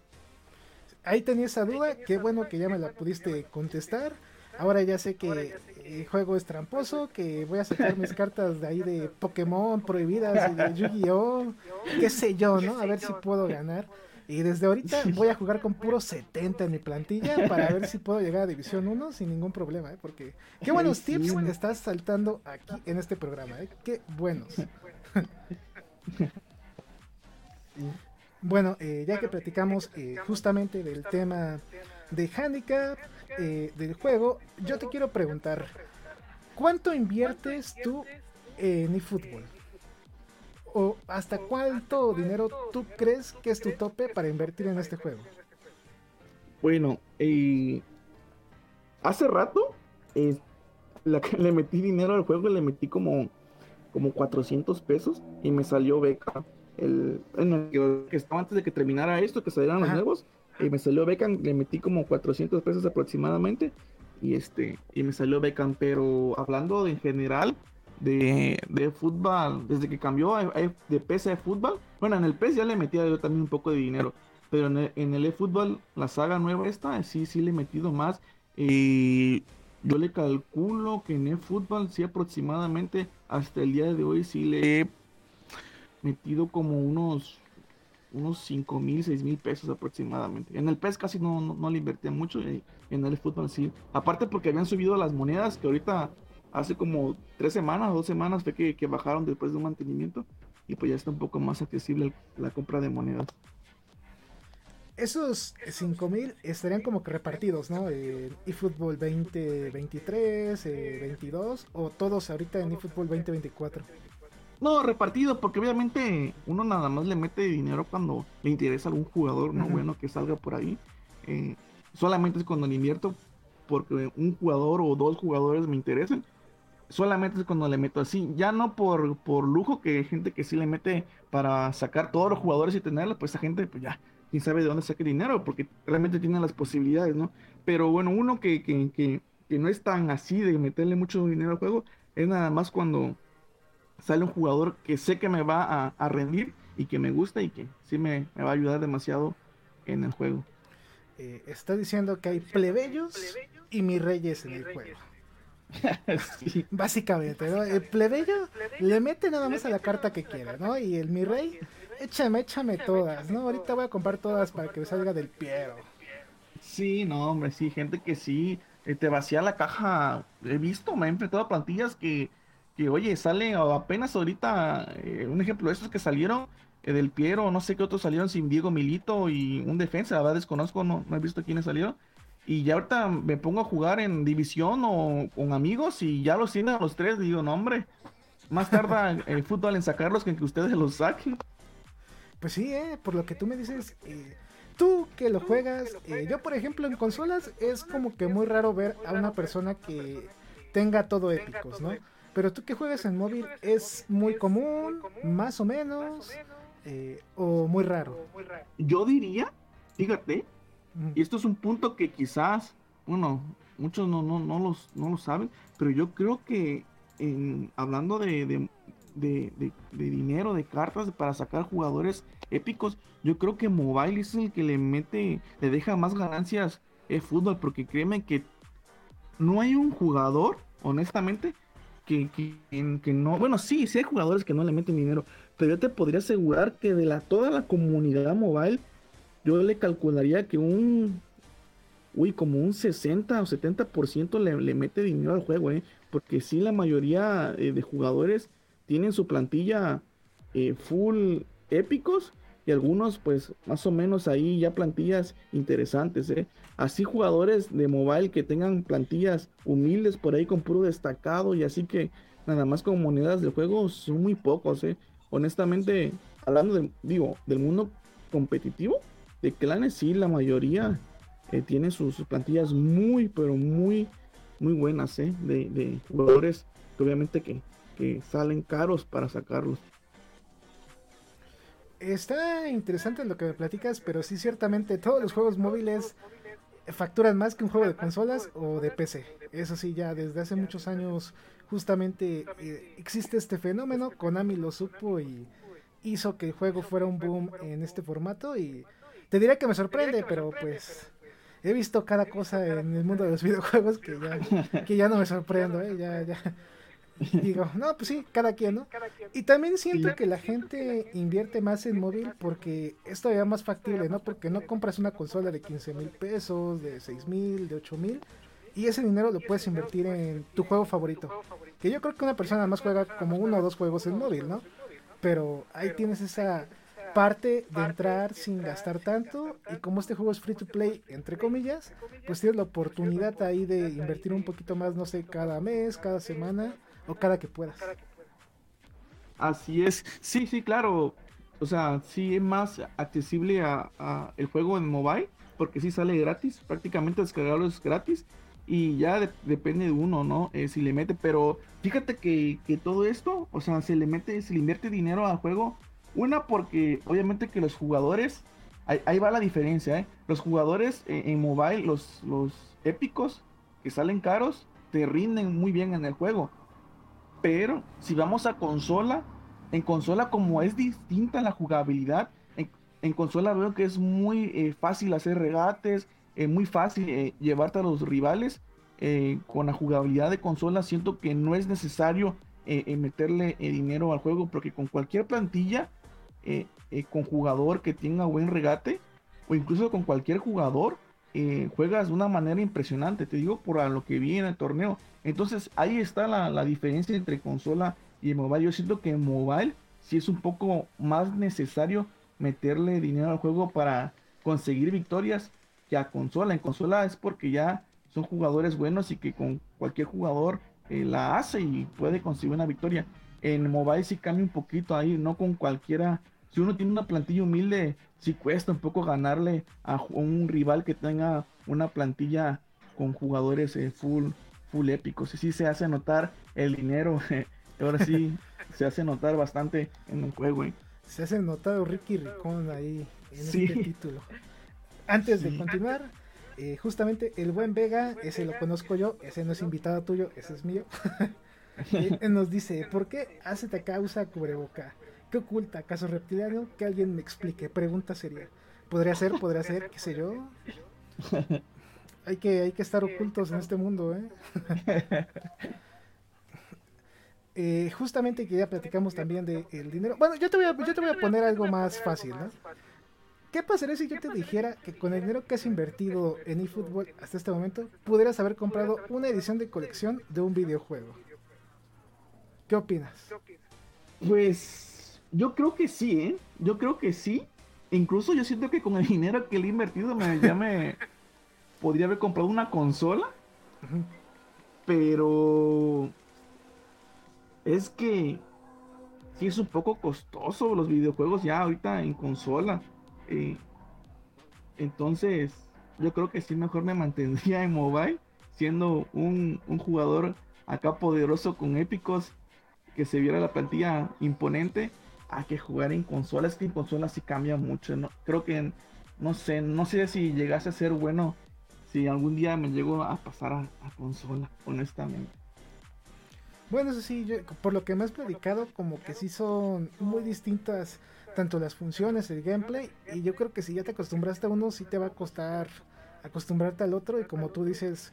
Speaker 1: Ahí tenía esa duda, qué bueno que ya me la pudiste contestar. Ahora ya sé que el juego es tramposo, que voy a sacar mis cartas de ahí de Pokémon prohibidas y de Yu-Gi-Oh! qué sé yo, ¿no? A ver si puedo ganar. Y desde ahorita voy a jugar con puro 70 en mi plantilla para ver si puedo llegar a División 1 sin ningún problema, ¿eh? Porque qué buenos tips estás saltando aquí en este programa, ¿eh? Qué buenos. bueno, eh, ya que platicamos eh, justamente del tema de handicap, eh, del juego, yo te quiero preguntar, ¿cuánto inviertes tú en eFootball? ¿O hasta cuánto dinero tú crees que es tu tope para invertir en este juego?
Speaker 2: Bueno, eh, hace rato eh, le metí dinero al juego, le metí como, como 400 pesos y me salió beca. El, que estaba antes de que terminara esto, que salieran los nuevos, y me salió Beckham, le metí como 400 pesos aproximadamente y este y me salió Beckham, pero hablando en general de, de fútbol, desde que cambió de PES a fútbol, bueno, en el PES ya le metía yo también un poco de dinero, pero en el, en el eFootball, la saga nueva esta, sí, sí le he metido más. Y yo le calculo que en eFootball sí aproximadamente hasta el día de hoy sí le he metido como unos unos 5 mil, 6 mil pesos aproximadamente. En el PES casi no, no, le invertía mucho en el fútbol sí. Aparte porque habían subido las monedas que ahorita hace como 3 semanas, 2 semanas fue que, que, bajaron después de un mantenimiento y pues ya está un poco más accesible la compra de monedas.
Speaker 1: Esos 5 mil estarían como que repartidos, ¿no? En eFootball 2023, 22 o todos ahorita en eFootball 2024.
Speaker 2: No, repartido, porque obviamente uno nada más le mete dinero cuando le interesa a algún jugador, no bueno que salga por ahí. Eh, solamente es cuando le invierto porque un jugador o dos jugadores me interesen. Solamente es cuando le meto así. Ya no por, por lujo, que hay gente que sí le mete para sacar todos los jugadores y tenerlos, pues esa gente, pues ya, quién sabe de dónde saque dinero, porque realmente tiene las posibilidades, ¿no? Pero bueno, uno que, que, que, que no es tan así de meterle mucho dinero al juego, es nada más cuando sale un jugador que sé que me va a, rendir y que me gusta y que sí me, va a ayudar demasiado en el juego.
Speaker 1: Eh, está diciendo que hay plebeyos y mis reyes en el juego. Básicamente, ¿no? El plebeyo le mete nada más a la carta que quiera, ¿no? Y el mi rey, échame, échame todas, ¿no? Ahorita voy a comprar todas para que salga del Piero.
Speaker 2: Sí, no, hombre, sí, gente que sí, eh, te vacía la caja. He visto, me he enfrentado a plantillas que que oye, sale apenas ahorita, eh, un ejemplo de estos que salieron, eh, del Piero, no sé qué otros salieron sin Diego Milito y un defensa, la verdad desconozco, no, no he visto quiénes salieron. Y ya ahorita me pongo a jugar en división o con amigos y ya los tienen a los tres, digo, no hombre, más tarda el fútbol en sacarlos que en que ustedes los saquen.
Speaker 1: Pues sí, eh, por lo que tú me dices, eh, tú que lo juegas, yo por ejemplo en consolas es como que muy raro ver a una persona que tenga todo épicos, ¿no? Pero tú que juegas en móvil, ¿es muy común, más o menos, eh, o muy raro?
Speaker 2: Yo diría, fíjate, y esto es un punto que quizás, bueno, muchos no, no, no, los, no lo saben, pero yo creo que en, hablando de, de, de, dinero, de cartas para sacar jugadores épicos, yo creo que mobile es el que le mete, le deja más ganancias el fútbol, porque créeme que no hay un jugador, honestamente, que, que, no, bueno, sí, sí hay jugadores que no le meten dinero, pero yo te podría asegurar que de la, toda la comunidad mobile, yo le calcularía que un, uy, como un 60 o 70% le, le mete dinero al juego, ¿eh? porque sí, la mayoría eh, de jugadores tienen su plantilla eh, full épicos y algunos pues más o menos ahí ya plantillas interesantes, ¿eh? Así jugadores de mobile que tengan plantillas humildes por ahí con puro destacado y así que nada más con monedas del juego son muy pocos, ¿eh? Honestamente, hablando de, digo, del mundo competitivo, de clanes sí, la mayoría eh, tiene sus, plantillas muy, pero muy, muy buenas, ¿eh? De, jugadores que obviamente que, que salen caros para sacarlos.
Speaker 1: Está interesante lo que me platicas, pero sí ciertamente todos los juegos móviles facturan más que un juego de consolas o de PC. Eso sí, ya desde hace muchos años justamente eh, existe este fenómeno. Konami lo supo y hizo que el juego fuera un boom en este formato y te diría que me sorprende, pero pues he visto cada cosa en el mundo de los videojuegos que ya, que ya no me sorprendo, ¿eh? ya, ya, digo, no, pues sí, cada quien, ¿no? Y también siento que la gente invierte más en móvil porque es todavía más factible, ¿no? Porque no compras una consola de 15 mil pesos, de 6 mil, de 8 mil, y ese dinero lo puedes invertir en tu juego favorito. Que yo creo que una persona más juega como uno o dos juegos en móvil, ¿no? Pero ahí tienes esa parte de entrar sin gastar tanto y como este juego es free to play entre comillas pues tienes la oportunidad ahí de invertir un poquito más no sé cada mes cada semana o cada que puedas.
Speaker 2: Así es, sí, sí, claro. O sea, sí es más accesible a, el juego en mobile, porque sí sale gratis, prácticamente descargarlo es gratis y ya depende de uno, ¿no? Eh, si le mete, pero fíjate que, todo esto, o sea, se le mete, se le invierte dinero al juego. Una porque obviamente que los jugadores, ahí, va la diferencia, ¿eh? Los jugadores en, en mobile, los, los épicos que salen caros, te rinden muy bien en el juego. Pero si vamos a consola, en consola como es distinta la jugabilidad, en, consola veo que es muy eh, fácil hacer regates, es muy fácil eh, llevarte a los rivales. Eh, con la jugabilidad de consola siento que no es necesario meterle dinero al juego porque con cualquier plantilla, con jugador que tenga buen regate o incluso con cualquier jugador, juegas de una manera impresionante. Te digo por lo que vi en el torneo. Entonces ahí está la, diferencia entre consola y mobile. Yo siento que en mobile sí es un poco más necesario meterle dinero al juego para conseguir victorias que a consola. En consola es porque ya son jugadores buenos y que con cualquier jugador eh, la hace y puede conseguir una victoria. En mobile sí cambia un poquito ahí, no con cualquiera. Si uno tiene una plantilla humilde, sí cuesta un poco ganarle a un rival que tenga una plantilla con jugadores eh, full full épicos. Y sí se hace notar el dinero. Ahora sí se hace notar bastante en el juego.
Speaker 1: Se hace notar Ricky Ricón ahí en este título. Antes de continuar, eh, justamente el buen Vega, ese lo conozco yo, ese no es invitado tuyo, ese es mío. Nos dice, ¿por qué te causa cubreboca? ¿Qué oculta? ¿Acaso reptiliano? Que alguien me explique. Pregunta sería. ¿Podría ser? ¿Podría ser? ¿Qué sé yo? hay que, hay que estar ocultos en este mundo, ¿eh? eh justamente que ya platicamos también del dinero. Bueno, yo te, voy a, yo te voy a poner algo más fácil, ¿no? ¿Qué pasaría si yo te dijera que con el dinero que has invertido en eFootball hasta este momento, pudieras haber comprado una edición de colección de un videojuego? ¿Qué opinas?
Speaker 2: Pues yo creo que sí, ¿eh? Yo creo que sí. Incluso yo siento que con el dinero que le he invertido me, ya me, podría haber comprado una consola. Pero es que sí es un poco costoso los videojuegos ya ahorita en consola. Eh, entonces, yo creo que sí mejor me mantendría en mobile, siendo un, jugador acá poderoso con épicos, que se viera la plantilla imponente, a que jugar en consola. Es que en consola sí cambia mucho. ¿no? Creo que, no sé, no sé si llegase a ser bueno si algún día me llego a pasar a, consola, honestamente.
Speaker 1: Bueno, eso sí, por lo que me has predicado, como que sí son muy distintas tanto las funciones, el gameplay, y yo creo que si ya te acostumbraste a uno, sí te va a costar acostumbrarte al otro, y como tú dices,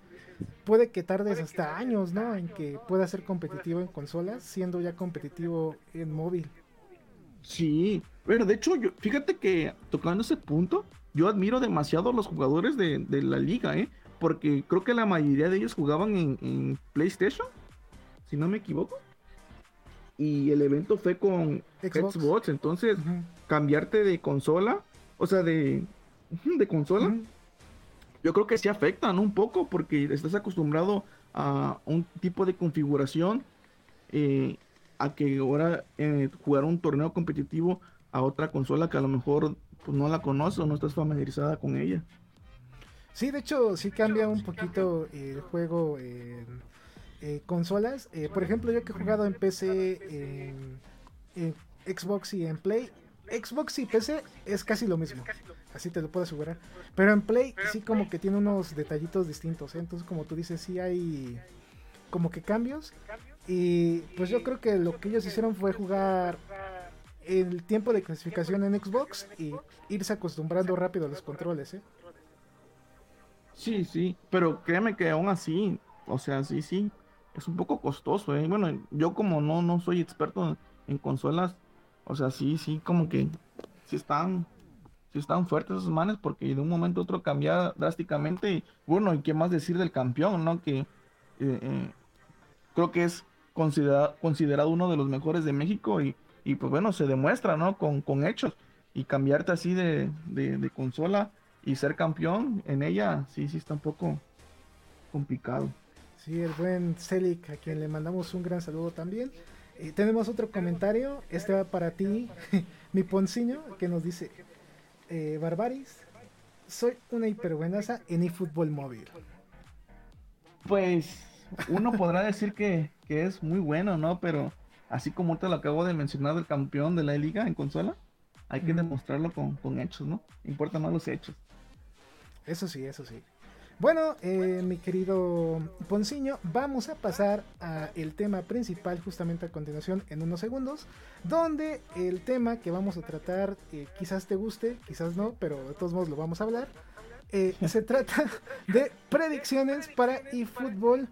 Speaker 1: puede que tardes hasta años, ¿no? En que pueda ser competitivo en consolas, siendo ya competitivo en móvil.
Speaker 2: Sí, pero de hecho, yo, fíjate que tocando ese punto, yo admiro demasiado a los jugadores de, la liga, ¿eh? Porque creo que la mayoría de ellos jugaban en, PlayStation, si no me equivoco. Y el evento fue con Xbox, entonces cambiarte de consola, o sea, de, de consola, yo creo que sí afectan un poco porque estás acostumbrado a un tipo de configuración, eh, a que ahora eh, jugar un torneo competitivo a otra consola que a lo mejor pues no la conoces o no estás familiarizada con ella.
Speaker 1: Sí, de hecho sí cambia un poquito el juego en consolas. Eh, por ejemplo, yo que he jugado en PC, en, Xbox y en Play, Xbox y PC es casi lo mismo. Así te lo puedo asegurar. Pero en Play sí como que tiene unos detallitos distintos. ¿eh? Entonces como tú dices, sí hay como que cambios. Y pues yo creo que lo que ellos hicieron fue jugar el tiempo de clasificación en Xbox y irse acostumbrando rápido a los controles. ¿eh?
Speaker 2: Sí, sí, pero créeme que aún así, o sea, sí, sí, es un poco costoso, ¿eh? Bueno, yo como no, no soy experto en, consolas, o sea, sí, sí, como que sí están, sí están fuertes esos manes porque de un momento a otro cambia drásticamente. Y, bueno, y qué más decir del campeón, ¿no? Que eh, eh, creo que es considerado, considerado uno de los mejores de México y, y pues bueno, se demuestra, ¿no? Con, con hechos. Y cambiarte así de, de, de consola y ser campeón en ella, sí, sí está un poco complicado.
Speaker 1: Sí, el buen Celic, a quien le mandamos un gran saludo también. Y tenemos otro comentario, este va para ti, mi ponciño, que nos dice, eh, Barbaris, soy una hiperbuenaza en eFootball móvil.
Speaker 2: Pues uno podrá decir que, que, es muy bueno, ¿no? Pero así como te lo acabo de mencionar del campeón de la liga en consola, hay que demostrarlo con, con hechos, ¿no? Importan más los hechos.
Speaker 1: Eso sí, eso sí. Bueno, eh, mi querido Ponciño, vamos a pasar al tema principal justamente a continuación en unos segundos, donde el tema que vamos a tratar eh, quizás te guste, quizás no, pero de todos modos lo vamos a hablar. Eh, se trata de predicciones para eFootball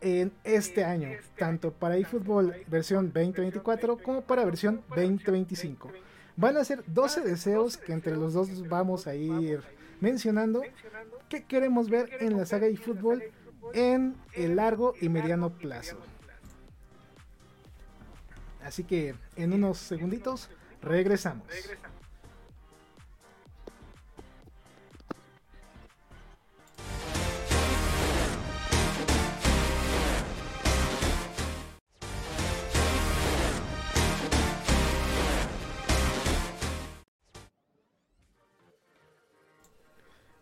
Speaker 1: en este año, tanto para eFootball versión 2024 como para versión 2025. Van a ser 12 deseos que entre los dos vamos a ir mencionando qué queremos ver en la saga eFootball en el largo y mediano plazo. Así que en unos segunditos regresamos.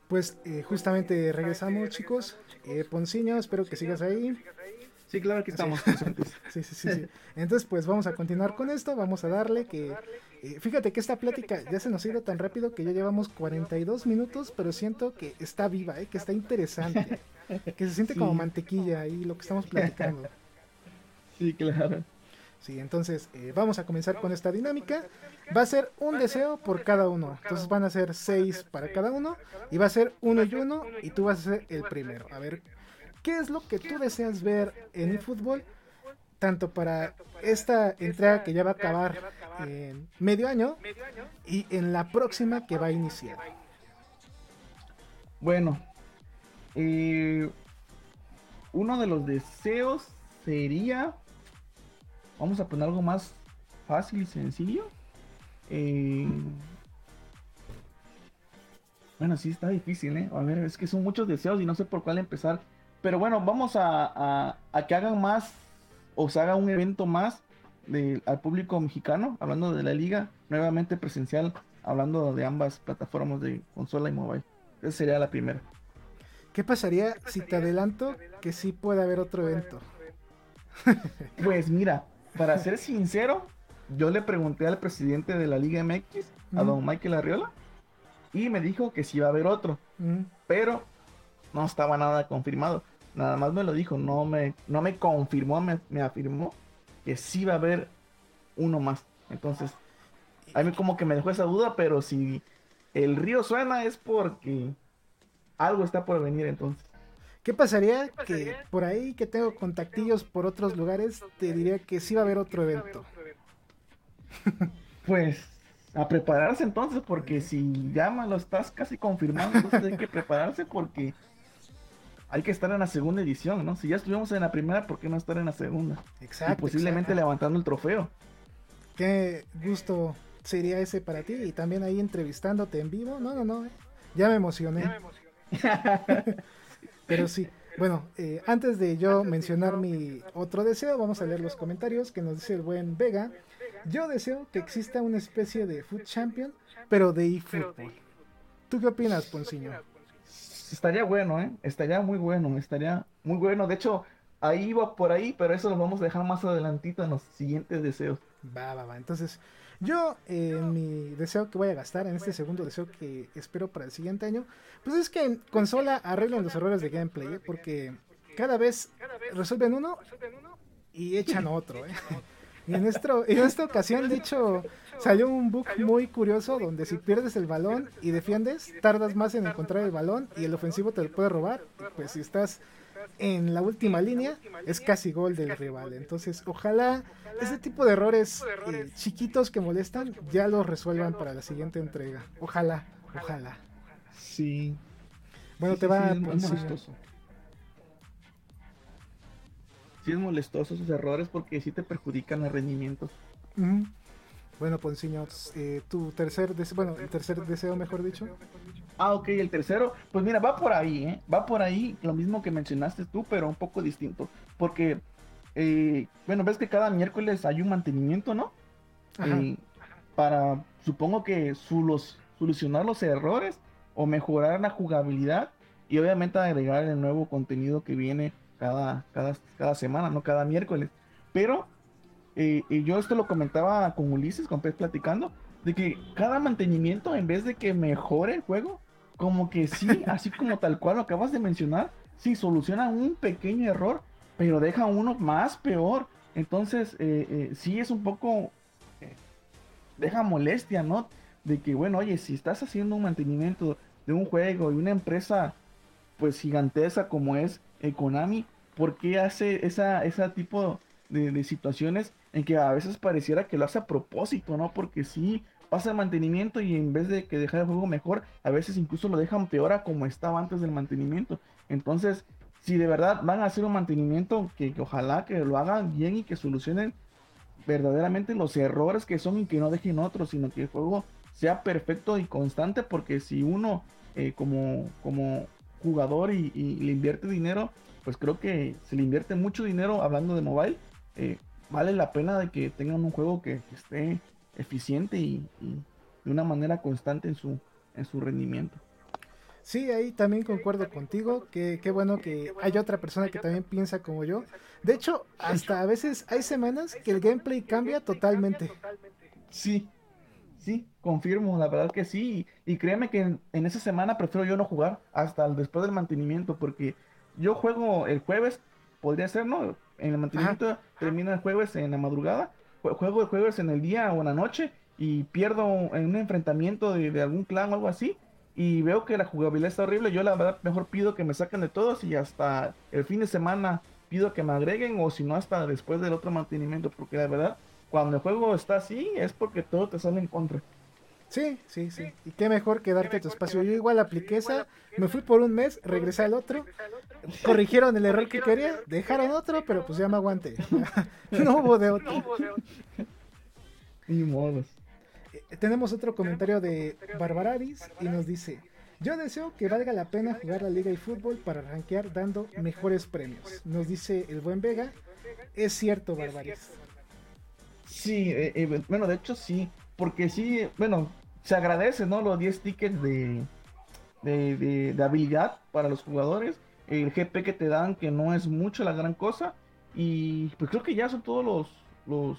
Speaker 1: Pues eh, justamente regresamos, chicos. Eh, Ponciño, espero que sigas ahí.
Speaker 2: Sí, claro, aquí estamos.
Speaker 1: Sí, sí, sí, sí, Entonces, pues vamos a continuar con esto. Vamos a darle que. Eh, fíjate que esta plática ya se nos ha ido tan rápido que ya llevamos 42 minutos, pero siento que está viva, ¿eh? que está interesante. que se siente como mantequilla ahí lo que estamos platicando.
Speaker 2: Sí, claro.
Speaker 1: Sí, entonces eh, vamos a comenzar con esta dinámica. Va a ser un deseo por cada uno. Entonces van a ser seis para cada uno. Y va a ser uno y uno. Y tú vas a ser el primero. A ver, ¿qué es lo que tú deseas ver en el fútbol? Tanto para esta entrega que ya va a acabar en medio año. Y en la próxima que va a iniciar.
Speaker 2: Bueno, eh, uno de los deseos sería Vamos a poner algo más fácil y sencillo. Eh, bueno, sí está difícil, ¿eh? A ver, es que son muchos deseos y no sé por cuál empezar. Pero bueno, vamos a, que hagan más o se haga un evento más de, al público mexicano, hablando de la liga, nuevamente presencial, hablando de ambas plataformas de consola y mobile. Esa sería la primera.
Speaker 1: ¿Qué pasaría si te adelanto que sí puede haber otro evento?
Speaker 2: Pues mira, para ser sincero, yo le pregunté al presidente de la Liga MX, a don Michael Arriola, y me dijo que sí iba a haber otro, pero no estaba nada confirmado. Nada más me lo dijo, no me, no me confirmó, me, afirmó que sí va a haber uno más. Entonces, a mí como que me dejó esa duda, pero si el río suena es porque algo está por venir entonces.
Speaker 1: ¿Qué pasaría, que por ahí que tengo contactillos por otros lugares, te diría que sí va a haber otro evento?
Speaker 2: pues a prepararse entonces, porque si ya me lo estás casi confirmando, entonces hay que prepararse porque hay que estar en la segunda edición, ¿no? Si ya estuvimos en la primera, ¿por qué no estar en la segunda? Exacto. Y posiblemente levantando el trofeo.
Speaker 1: Qué gusto sería ese para ti y también ahí entrevistándote en vivo. No, no, no. Eh. Ya me emocioné. Ya me emocioné. Pero sí, bueno, eh, antes de yo mencionar mi otro deseo, vamos a leer los comentarios que nos dice el buen Vega. Yo deseo que exista una especie de Food Champion, pero de eFootball. ¿Tú qué opinas, Ponciño?
Speaker 2: Estaría bueno, ¿eh? Estaría muy bueno, estaría muy bueno. De hecho, ahí va por ahí, pero eso lo vamos a dejar más adelantito en los siguientes deseos.
Speaker 1: Va, va, va. Entonces, Yo, en mi deseo que voy a gastar, en este segundo deseo que espero para el siguiente año, pues es que en consola arreglen los errores de gameplay, ¿eh? porque cada vez resuelven uno y echan otro. ¿eh? Y en, en esta ocasión, de hecho, salió un bug muy curioso donde si pierdes el balón y defiendes, tardas más en encontrar el balón y el ofensivo te lo puede robar. Pues si estás en la última línea, es casi gol del rival. Entonces, ojalá ese tipo de errores eh, chiquitos que molestan ya los resuelvan para la siguiente entrega. Ojalá, ojalá.
Speaker 2: Sí.
Speaker 1: Bueno, te va
Speaker 2: sí, es molestoso. Sí es molestoso esos errores porque sí te perjudican el rendimiento.
Speaker 1: Bueno, Ponciño, eh, tu tercer deseo, bueno, el tercer deseo, mejor dicho.
Speaker 2: Ah, ok, el tercero, pues mira, va por ahí, ¿eh? Va por ahí, lo mismo que mencionaste tú, pero un poco distinto. Porque, eh, bueno, ves que cada miércoles hay un mantenimiento, ¿no? Eh, para, supongo que solucionar los errores o mejorar la jugabilidad y obviamente agregar el nuevo contenido que viene cada, cada, cada semana, no cada miércoles. Pero eh, y yo esto lo comentaba con Ulises, con Pez platicando, de que cada mantenimiento, en vez de que mejore el juego, como que sí, así como tal cual lo acabas de mencionar, sí soluciona un pequeño error, pero deja uno más peor. Entonces, eh, eh, sí es un poco, deja molestia, ¿no? De que, bueno, oye, si estás haciendo un mantenimiento de un juego y una empresa, pues gigantesca como es Konami, ¿por qué hace esa, ese tipo de situaciones en que a veces pareciera que lo hace a propósito, ¿no? Porque sí pasa el mantenimiento y en vez de que dejar el juego mejor, a veces incluso lo dejan peor a como estaba antes del mantenimiento. Entonces, si de verdad van a hacer un mantenimiento, que, ojalá que lo hagan bien y que solucionen verdaderamente los errores que son y que no dejen otros, sino que el juego sea perfecto y constante, porque si uno eh, como, como jugador y, le invierte dinero, pues creo que se le invierte mucho dinero hablando de mobile, eh, vale la pena de que tengan un juego que, esté eficiente y, de una manera constante en su, en su rendimiento.
Speaker 1: Sí, ahí también concuerdo contigo, que qué bueno que hay otra persona que también piensa como yo. De hecho, hasta a veces hay semanas que el gameplay cambia totalmente.
Speaker 2: Sí, sí, confirmo, la verdad que sí. Y, créeme que en, en, esa semana prefiero yo no jugar hasta después del mantenimiento, porque yo juego el jueves, podría ser, ¿no? En el mantenimiento termina el jueves en la madrugada, juego el jueves en el día o en la noche y pierdo en un enfrentamiento de, algún clan o algo así y veo que la jugabilidad está horrible, yo la verdad mejor pido que me saquen de todos y hasta el fin de semana pido que me agreguen o si no hasta después del otro mantenimiento porque la verdad cuando el juego está así es porque todo te sale en contra.
Speaker 1: Sí, sí, sí. Y qué mejor que darte tu espacio. Yo igual apliqué esa, me fui por un mes, regresé al otro, corrigieron el error que quería, dejaron otro, pero pues ya me aguanté. no hubo de otro.
Speaker 2: Ni modos.
Speaker 1: Eh, tenemos otro comentario de Barbararis y nos dice: Yo deseo que valga la pena jugar la Liga y Fútbol para rankear dando mejores premios. Nos dice el buen Vega. Es cierto, Barbaris.
Speaker 2: Sí, eh, eh, bueno, de hecho sí porque sí, bueno, se agradece, ¿no? Los 10 tickets de, de, habilidad para los jugadores. El GP que te dan, que no es mucho la gran cosa. Y pues creo que ya son todos los. los,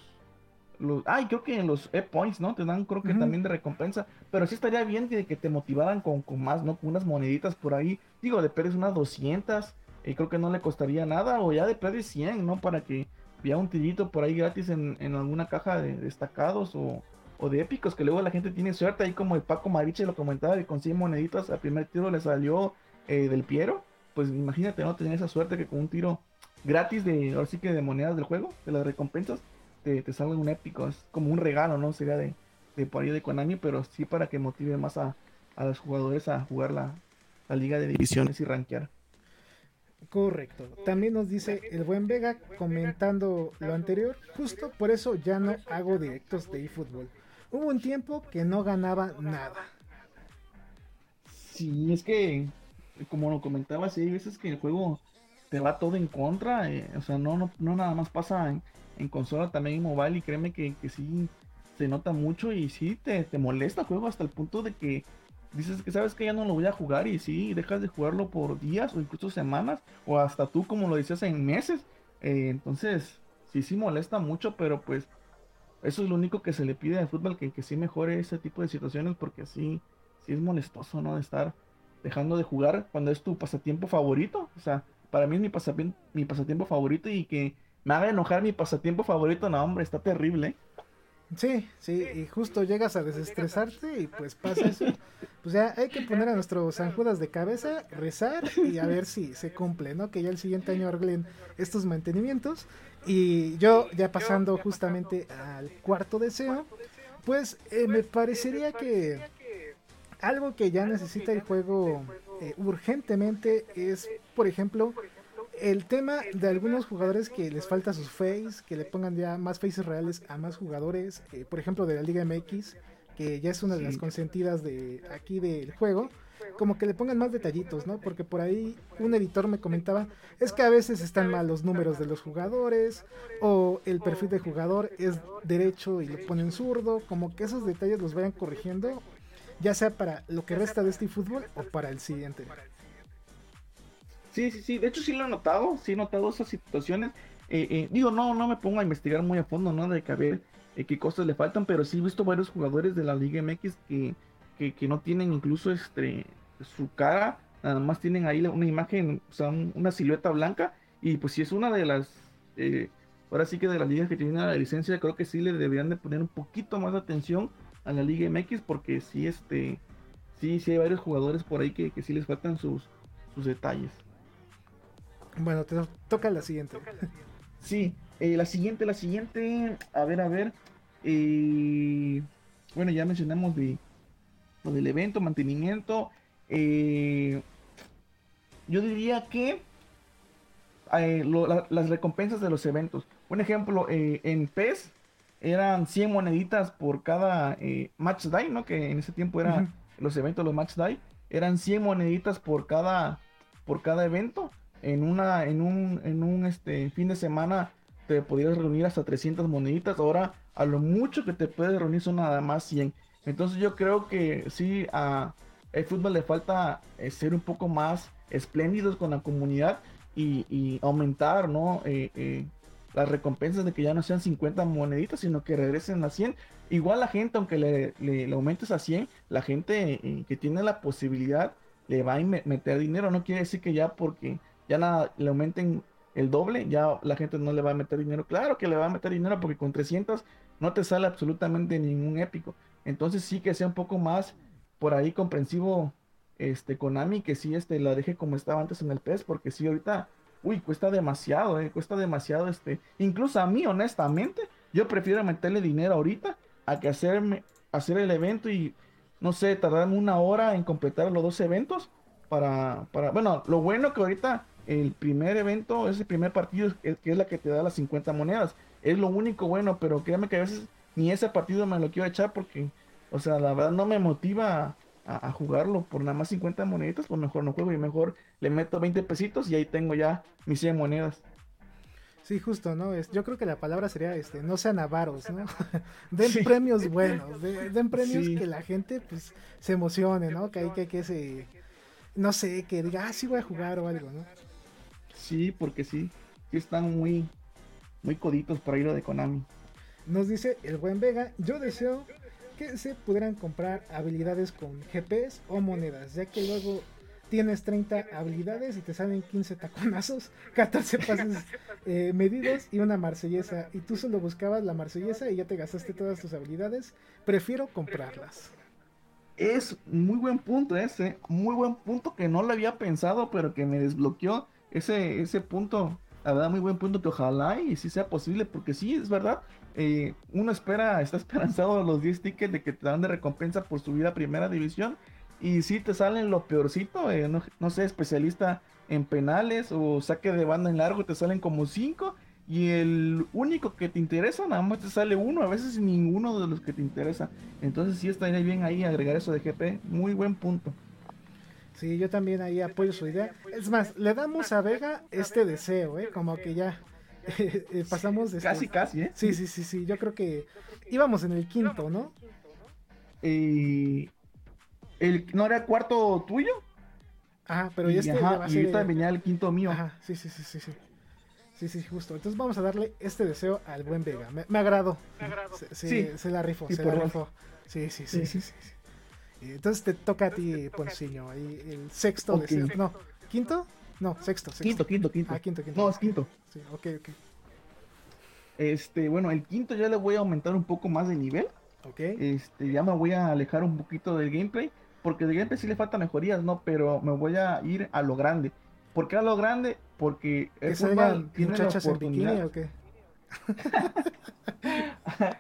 Speaker 2: los ay, creo que en los E-Points, ¿no? Te dan, creo que también de recompensa. Pero sí estaría bien de que te motivaran con, con más, ¿no? Con unas moneditas por ahí. Digo, de Pérez unas 200. Y creo que no le costaría nada. O ya de Pérez 100, ¿no? Para que vea un tirito por ahí gratis en, en alguna caja de destacados o o de épicos que luego la gente tiene suerte, ahí como el Paco Mariche lo comentaba, y consigue moneditas, al primer tiro le salió eh, del Piero, pues imagínate, ¿no? Tener esa suerte que con un tiro gratis de, ahora sí que de monedas del juego, de las recompensas, te, te salga un épico, es como un regalo, ¿no? Sería de, de por ahí de Konami, pero sí para que motive más a, a los jugadores a jugar la, la liga de divisiones y rankear.
Speaker 1: Correcto. También nos dice el buen Vega comentando lo anterior. Justo por eso ya no hago directos de eFootball. Hubo un tiempo que no ganaba nada.
Speaker 2: Sí, es que, como lo comentaba, sí hay veces que el juego te va todo en contra. Eh, o sea, no, no, nada más pasa en, consola, también en mobile. Y créeme que, que sí se nota mucho y sí te, te molesta el juego hasta el punto de que dices que sabes que ya no lo voy a jugar y sí, dejas de jugarlo por días o incluso semanas o hasta tú como lo decías en meses. Eh, entonces, sí, sí molesta mucho, pero pues eso es lo único que se le pide al fútbol, que, que sí mejore ese tipo de situaciones, porque así sí es molestoso, ¿no? De estar dejando de jugar cuando es tu pasatiempo favorito. O sea, para mí es mi pasatiempo, mi pasatiempo favorito y que me haga enojar mi pasatiempo favorito, no, hombre, está terrible.
Speaker 1: Sí, sí, y justo llegas a desestresarte y pues pasa eso. Pues ya hay que poner a nuestros San de cabeza, rezar y a ver si se cumple, ¿no? Que ya el siguiente año arreglen estos mantenimientos. Y yo ya pasando justamente al cuarto deseo, pues eh, me parecería que algo que ya necesita el juego eh, urgentemente es, por ejemplo, el tema de algunos jugadores que les falta sus face, que le pongan ya más faces reales a más jugadores, eh, por ejemplo de la Liga MX, que ya es una de las consentidas de aquí del juego, como que le pongan más detallitos, ¿no? Porque por ahí un editor me comentaba, es que a veces están mal los números de los jugadores, o el perfil de jugador es derecho y le ponen zurdo, como que esos detalles los vayan corrigiendo, ya sea para lo que resta de este fútbol o para el siguiente.
Speaker 2: Sí, sí, sí. De hecho, sí lo he notado. Sí he notado esas situaciones. Eh, eh, digo, no, no me pongo a investigar muy a fondo, ¿no? De que a eh, qué cosas le faltan, pero sí he visto varios jugadores de la Liga MX que, que, no tienen incluso este su cara, nada más tienen ahí una imagen, o sea, una silueta blanca. Y pues si es una de las. ahora sí que de las ligas que tienen la licencia, creo que sí le deberían de poner un poquito más de atención a la Liga MX, porque sí, este. Sí, sí hay varios jugadores por ahí que, que sí les faltan sus, sus detalles.
Speaker 1: Bueno, te toca la siguiente.
Speaker 2: Sí, eh, la siguiente, la siguiente, a ver, a ver. Eh, bueno, ya mencionamos de lo del evento, mantenimiento. Eh, yo diría que las recompensas de los eventos. Un ejemplo, en PES eran 100 moneditas por cada match day, ¿no? Que en ese tiempo eran los eventos, los match day. Eran 100 moneditas por cada, por cada evento en, una, en un, en un este, fin de semana te podías reunir hasta 300 moneditas. Ahora, a lo mucho que te puedes reunir son nada más 100. Entonces, yo creo que sí, a el fútbol le falta eh, ser un poco más espléndidos con la comunidad y, aumentar, ¿no? Eh, eh, las recompensas de que ya no sean 50 moneditas, sino que regresen a 100. Igual la gente, aunque le, le, aumentes a 100, la gente que tiene la posibilidad le va a meter dinero. No quiere decir que ya porque ya nada, le aumenten el doble, ya la gente no le va a meter dinero. Claro que le va a meter dinero porque con 300 no te sale absolutamente ningún épico. Entonces sí que sea un poco más por ahí comprensivo este Konami que sí este la deje como estaba antes en el PES porque sí ahorita uy, cuesta demasiado, eh, cuesta demasiado este, incluso a mí honestamente, yo prefiero meterle dinero ahorita a que hacerme hacer el evento y no sé, tardarme una hora en completar los dos eventos para para bueno, lo bueno que ahorita el primer evento, ese primer partido, que es la que te da las 50 monedas. Es lo único bueno, pero créeme que a veces ni ese partido me lo quiero echar porque, o sea, la verdad no me motiva a, jugarlo por nada más 50 moneditas, pues mejor no juego y mejor le meto 20 pesitos y ahí tengo ya mis 100 monedas.
Speaker 1: Sí, justo, ¿no? Es, yo creo que la palabra sería, este, no sean avaros, ¿no? den premios buenos, den premios que la gente, pues, se emocione, ¿no? Que hay que, que se, no sé, que diga, ah, sí voy a jugar o algo, ¿no?
Speaker 2: Sí, porque sí, sí están muy, muy coditos para ir a de Konami.
Speaker 1: Nos dice el buen Vega, yo deseo que se pudieran comprar habilidades con GPS o monedas, ya que luego tienes 30 habilidades y te salen 15 taconazos, 14 pases eh, medidos y una marsellesa. Y tú solo buscabas la marsellesa y ya te gastaste todas tus habilidades. Prefiero comprarlas.
Speaker 2: Es muy buen punto ese, muy buen punto que no lo había pensado, pero que me desbloqueó ese, ese punto, la verdad, muy buen punto que ojalá y si sea posible, porque sí, es verdad, eh, uno espera, está esperanzado los 10 tickets de que te dan de recompensa por subir a primera división, y si te salen lo peorcito, eh, no, sé, especialista en penales o saque de banda en largo, te salen como 5, y el único que te interesa, nada más te sale uno, a veces ninguno de los que te interesa. Entonces sí estaría bien ahí agregar eso de GP, muy buen punto.
Speaker 1: Sí, yo también ahí apoyo su idea. Es más, le damos a Vega este deseo, ¿eh? Como que ya eh, pasamos
Speaker 2: de... Casi, casi, ¿eh?
Speaker 1: Sí, sí, sí, sí. Yo creo que íbamos en el quinto, ¿no?
Speaker 2: Y... El, ¿No era cuarto tuyo?
Speaker 1: Ajá, pero y este
Speaker 2: ajá, y ahorita venía el quinto mío.
Speaker 1: Ajá, sí, sí, sí, sí, sí. Sí, sí, justo. Entonces vamos a darle este deseo al buen Vega. Me, me agradó.
Speaker 3: Me agrado.
Speaker 1: Se, se-
Speaker 2: Sí.
Speaker 1: se la rifó, se la rifó. Sí, sí, sí,
Speaker 2: Sí.
Speaker 1: sí, sí, Entonces te toca a ti, Ponciño. Ahí el sexto
Speaker 2: Ok.
Speaker 1: deseo. No, ¿quinto? No, sexto, sexto.
Speaker 2: Quinto, quinto, quinto.
Speaker 1: Ah, quinto, quinto.
Speaker 2: No, es quinto.
Speaker 1: Sí, ok, ok.
Speaker 2: Este, bueno, el quinto ya le voy a aumentar un poco más de nivel.
Speaker 1: Ok.
Speaker 2: Este, ya me voy a alejar un poquito del gameplay. Porque del gameplay sí le faltan mejorías, ¿no? Pero me voy a ir a lo grande. ¿Por qué a lo grande? Porque
Speaker 1: que
Speaker 2: el fútbol tiene la
Speaker 1: muchachas en bikini
Speaker 2: oportunidad.
Speaker 1: o qué.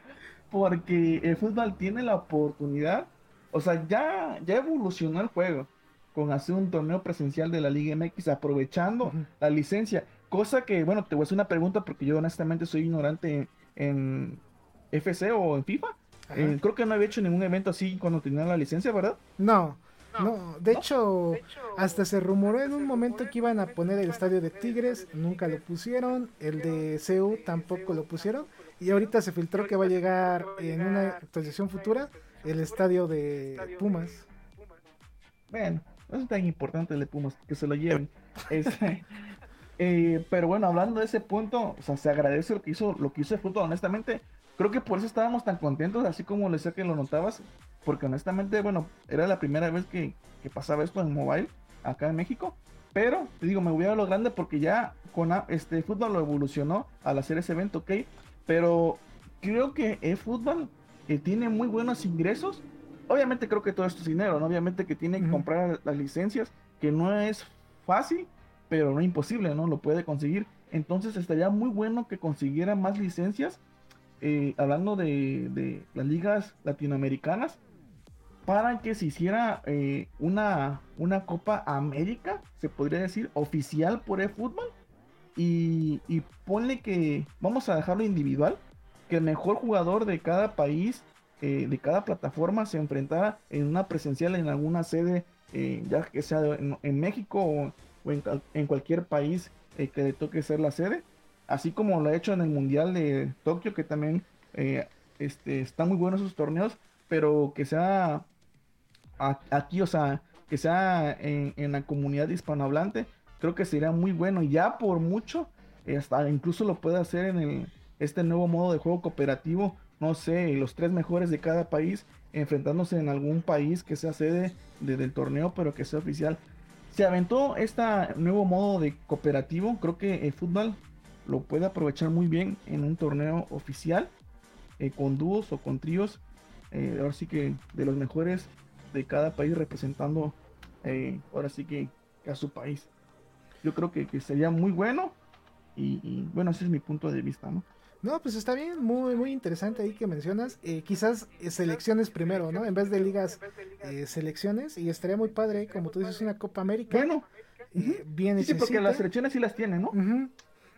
Speaker 2: Porque el fútbol tiene la oportunidad, o sea, ya, ya evolucionó el juego con hacer un torneo presencial de la Liga MX aprovechando la licencia. Cosa que, bueno, te voy a hacer una pregunta porque yo honestamente soy ignorante en, FC o en FIFA. Eh, creo que no había hecho ningún evento así cuando tenía la licencia, ¿verdad?
Speaker 1: No,
Speaker 3: No.
Speaker 1: no. De hecho,
Speaker 3: De hecho,
Speaker 1: hasta se rumoró en un momento que iban a poner el estadio de Tigres. Nunca lo pusieron. El de CEU tampoco lo pusieron. Y ahorita se filtró que va a llegar en una actualización futura el estadio de Pumas.
Speaker 2: Bueno, no es tan importante el de Pumas, que se lo lleven. Este, eh, pero bueno, hablando de ese punto, o sea, se agradece lo que hizo, lo que hizo el fútbol, honestamente. Creo que por eso estábamos tan contentos, así como le sé que lo notabas, porque honestamente, bueno, era la primera vez que, que pasaba esto en mobile acá en México. Pero, te digo, me voy a lo grande porque ya con este fútbol lo evolucionó al hacer ese evento, ok. Pero creo que el fútbol eh, tiene muy buenos ingresos. Obviamente creo que todo esto es dinero, ¿no? Obviamente que tiene que comprar las licencias, que no es fácil, pero no imposible, ¿no? Lo puede conseguir. Entonces estaría muy bueno que consiguiera más licencias, eh, hablando de, de las ligas latinoamericanas, para que se hiciera eh, una, una Copa América, se podría decir, oficial por el fútbol. Y, y ponle que vamos a dejarlo individual, que el mejor jugador de cada país, eh, de cada plataforma, se enfrentara en una presencial en alguna sede, eh, ya que sea en, en México o, en, cualquier país eh, que le toque ser la sede. Así como lo ha hecho en el Mundial de Tokio, que también este, están muy buenos esos torneos, pero que sea aquí, o sea, que sea en, en la comunidad hispanohablante, creo que sería muy bueno. Ya por mucho, hasta incluso lo puede hacer en el, este nuevo modo de juego cooperativo. No sé, los tres mejores de cada país enfrentándose en algún país que sea sede de- del torneo, pero que sea oficial. Se aventó este nuevo modo de cooperativo. Creo que el fútbol lo puede aprovechar muy bien en un torneo oficial, eh, con dúos o con tríos. eh, ahora sí que de los mejores de cada país representando eh, ahora sí que a su país. Yo creo que, que sería muy bueno y, y, bueno, ese es mi punto de vista, ¿no?
Speaker 1: No, pues está bien, muy muy interesante ahí que mencionas. Eh, quizás eh, selecciones primero, ¿no? En vez de ligas, eh, selecciones. Y estaría muy padre, como tú dices, una Copa América.
Speaker 2: Bueno,
Speaker 1: eh, bien
Speaker 2: sí, sí, porque las selecciones sí las tienen, ¿no?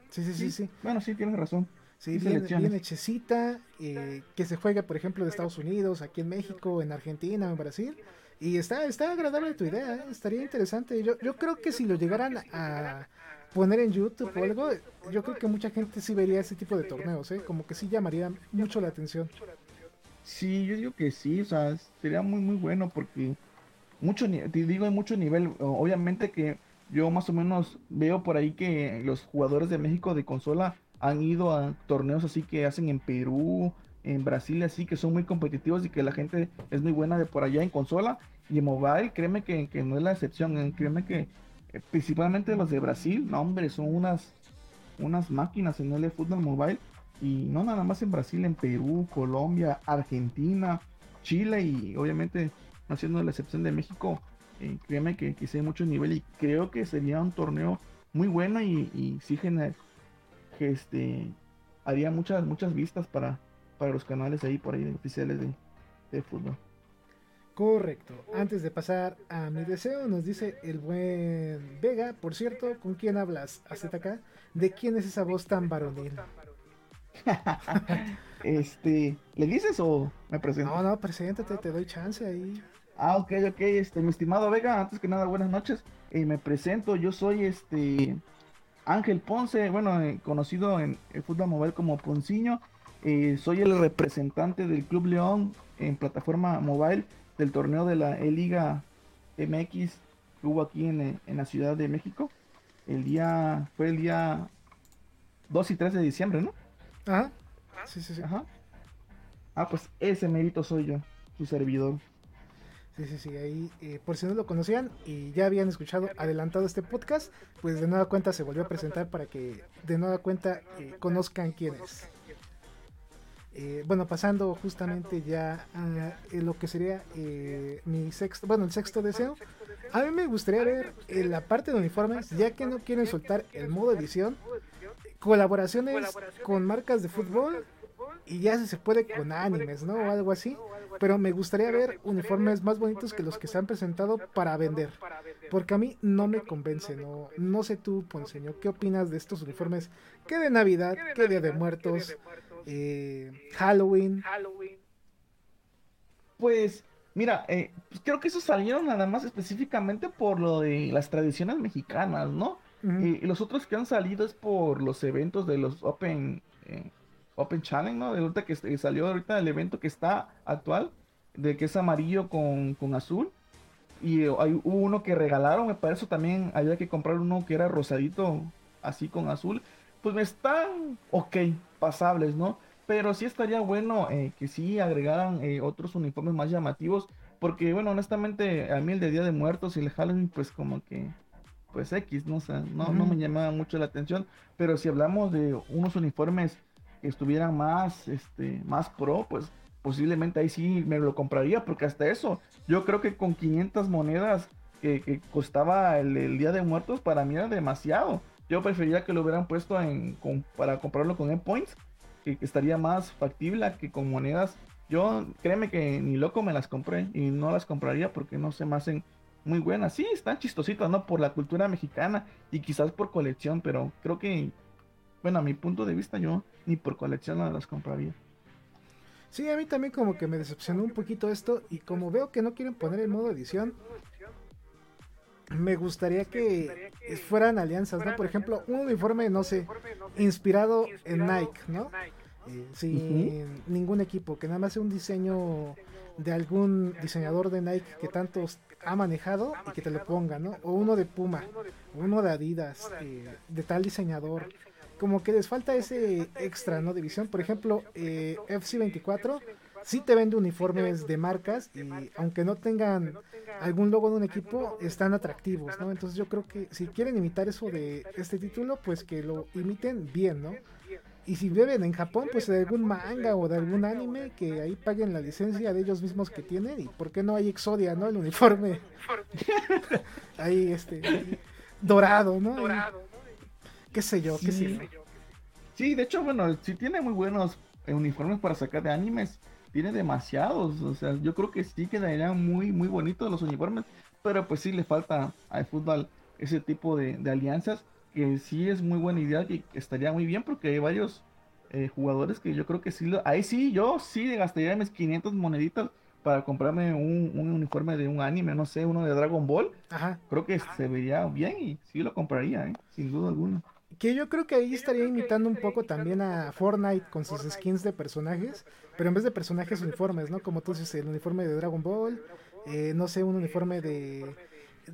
Speaker 1: Sí, sí, sí, sí.
Speaker 2: Bueno, sí, tienes razón.
Speaker 1: Sí, bien, bien hechecita, eh, que se juegue, por ejemplo, de Estados Unidos, aquí en México, en Argentina, en Brasil. Y está, está agradable tu idea, estaría interesante. Yo, yo creo que si lo llegaran a poner en YouTube o algo, yo creo que mucha gente sí vería ese tipo de torneos, ¿eh? Como que sí llamaría mucho la atención.
Speaker 2: Sí, yo digo que sí, o sea, sería muy, muy bueno porque mucho, ni- te digo, hay mucho nivel. Obviamente que yo más o menos veo por ahí que los jugadores de México de consola han ido a torneos así que hacen en Perú, en Brasil, así que son muy competitivos y que la gente es muy buena de por allá en consola y en mobile, créeme que, que no es la excepción, eh, créeme que principalmente los de Brasil, no hombre, son unas, unas máquinas en el fútbol mobile y no nada más en Brasil, en Perú, Colombia, Argentina, Chile y obviamente no siendo la excepción de México, eh, créeme que, que hay mucho nivel y creo que sería un torneo muy bueno y, y sí gener- que este haría muchas muchas vistas para, para los canales ahí por ahí oficiales de, de fútbol.
Speaker 1: Correcto. Antes de pasar a mi deseo, nos dice el buen Vega, por cierto, ¿con quién hablas? AZK. ¿De quién es esa voz tan varonil?
Speaker 2: Este, ¿le dices o me presento?
Speaker 1: No, no, preséntate, te doy chance ahí.
Speaker 2: Ah, ok, ok, este, mi estimado Vega, antes que nada, buenas noches. Eh, me presento, yo soy este Ángel Ponce, bueno, eh, conocido en el fútbol mobile como Ponciño. Eh, soy el representante del Club León en plataforma mobile del torneo de la E-Liga MX que hubo aquí en, en la Ciudad de México. El día, fue el día 2 y 3 de diciembre, ¿no?
Speaker 1: Ajá. Sí, sí, sí.
Speaker 2: Ajá. Ah, pues ese mérito soy yo, tu servidor.
Speaker 1: Sí, sí, sí, ahí, eh, por si no lo conocían y ya habían escuchado adelantado este podcast, pues de nueva cuenta se volvió a presentar para que de nueva cuenta eh, conozcan quién es. Eh, bueno, pasando justamente ya a lo que sería mi sexto, bueno, el sexto deseo. A mí me gustaría ver la parte de uniformes, ya que no quieren soltar el modo edición, colaboraciones con marcas de fútbol y ya se puede con animes, ¿no? O algo así. Pero me gustaría ver uniformes más bonitos que los que se han presentado para vender. Porque a mí no me convence, ¿no? No sé tú, Ponceño, ¿qué opinas de estos uniformes? ¿Qué de Navidad? ¿Qué de de Muertos? Eh, Halloween.
Speaker 2: Pues, mira, eh, pues creo que esos salieron nada más específicamente por lo de las tradiciones mexicanas, ¿no? y, los otros que han salido es por los eventos de los Open... Eh, Open Challenge, ¿no? De ahorita que salió ahorita el evento que está actual, de que es amarillo con, azul. Y hay, hubo uno que regalaron, me parece también había que comprar uno que era rosadito, así con azul. Pues me están ok, pasables, ¿no? Pero sí estaría bueno eh, que sí agregaran eh, otros uniformes más llamativos. Porque, bueno, honestamente, a mí el de Día de Muertos y el Halloween, pues como que, pues X, ¿no? O no, no me llamaba mucho la atención. Pero si hablamos de unos uniformes estuvieran más, este, más pro, pues posiblemente ahí sí me lo compraría, porque hasta eso, yo creo que con 500 monedas que, costaba el, Día de Muertos, para mí era demasiado. Yo preferiría que lo hubieran puesto en, para comprarlo con endpoints, que, que estaría más factible que con monedas. Yo, créeme que ni loco me las compré y no las compraría porque no se me hacen muy buenas. Sí, están chistositas, ¿no? Por la cultura mexicana y quizás por colección, pero creo que bueno, a mi punto de vista, yo ni por colección no las compraría.
Speaker 1: Sí, a mí también como que me decepcionó un poquito esto y como veo que no quieren poner el modo edición, me gustaría que fueran alianzas, ¿no? Por ejemplo, un uniforme, no sé, inspirado en Nike, ¿no? Eh, sin ningún equipo, que nada más sea un diseño de algún diseñador de Nike que tantos ha manejado y que te lo ponga, ¿no? O uno de Puma, uno de Adidas, eh, de tal diseñador como que les falta ese extra, ¿no? De visión. Por ejemplo, eh, FC24 sí te vende uniformes de marcas y aunque no tengan algún logo de un equipo, están atractivos, ¿no? Entonces yo creo que si quieren imitar eso de este título, pues que lo imiten bien, ¿no? Y si viven en Japón, pues de algún manga o de algún anime, que ahí paguen la licencia de ellos mismos que tienen. ¿Y por qué no hay Exodia, no? El uniforme. ahí, este, dorado, ¿no? Dorado qué sé yo, qué sé yo.
Speaker 2: Sí, de hecho, bueno, sí tiene muy buenos eh, uniformes para sacar de animes. Tiene demasiados, o sea, yo creo que sí quedarían muy, muy bonitos los uniformes, pero pues sí le falta al fútbol ese tipo de, alianzas, que sí es muy buena idea y estaría muy bien porque hay varios eh, jugadores que yo creo que sí, lo, ahí sí, yo sí gastaría mis 500 moneditas para comprarme un, uniforme de un anime, no sé, uno de Dragon Ball. Ajá. Creo que se vería bien y sí lo compraría, ¿eh? sin duda alguna.
Speaker 1: Que yo creo que ahí estaría imitando un poco también a Fortnite con sus skins de personajes, pero en vez de personajes uniformes, ¿no? Como tú dices, el uniforme de Dragon Ball, eh, no sé, un uniforme de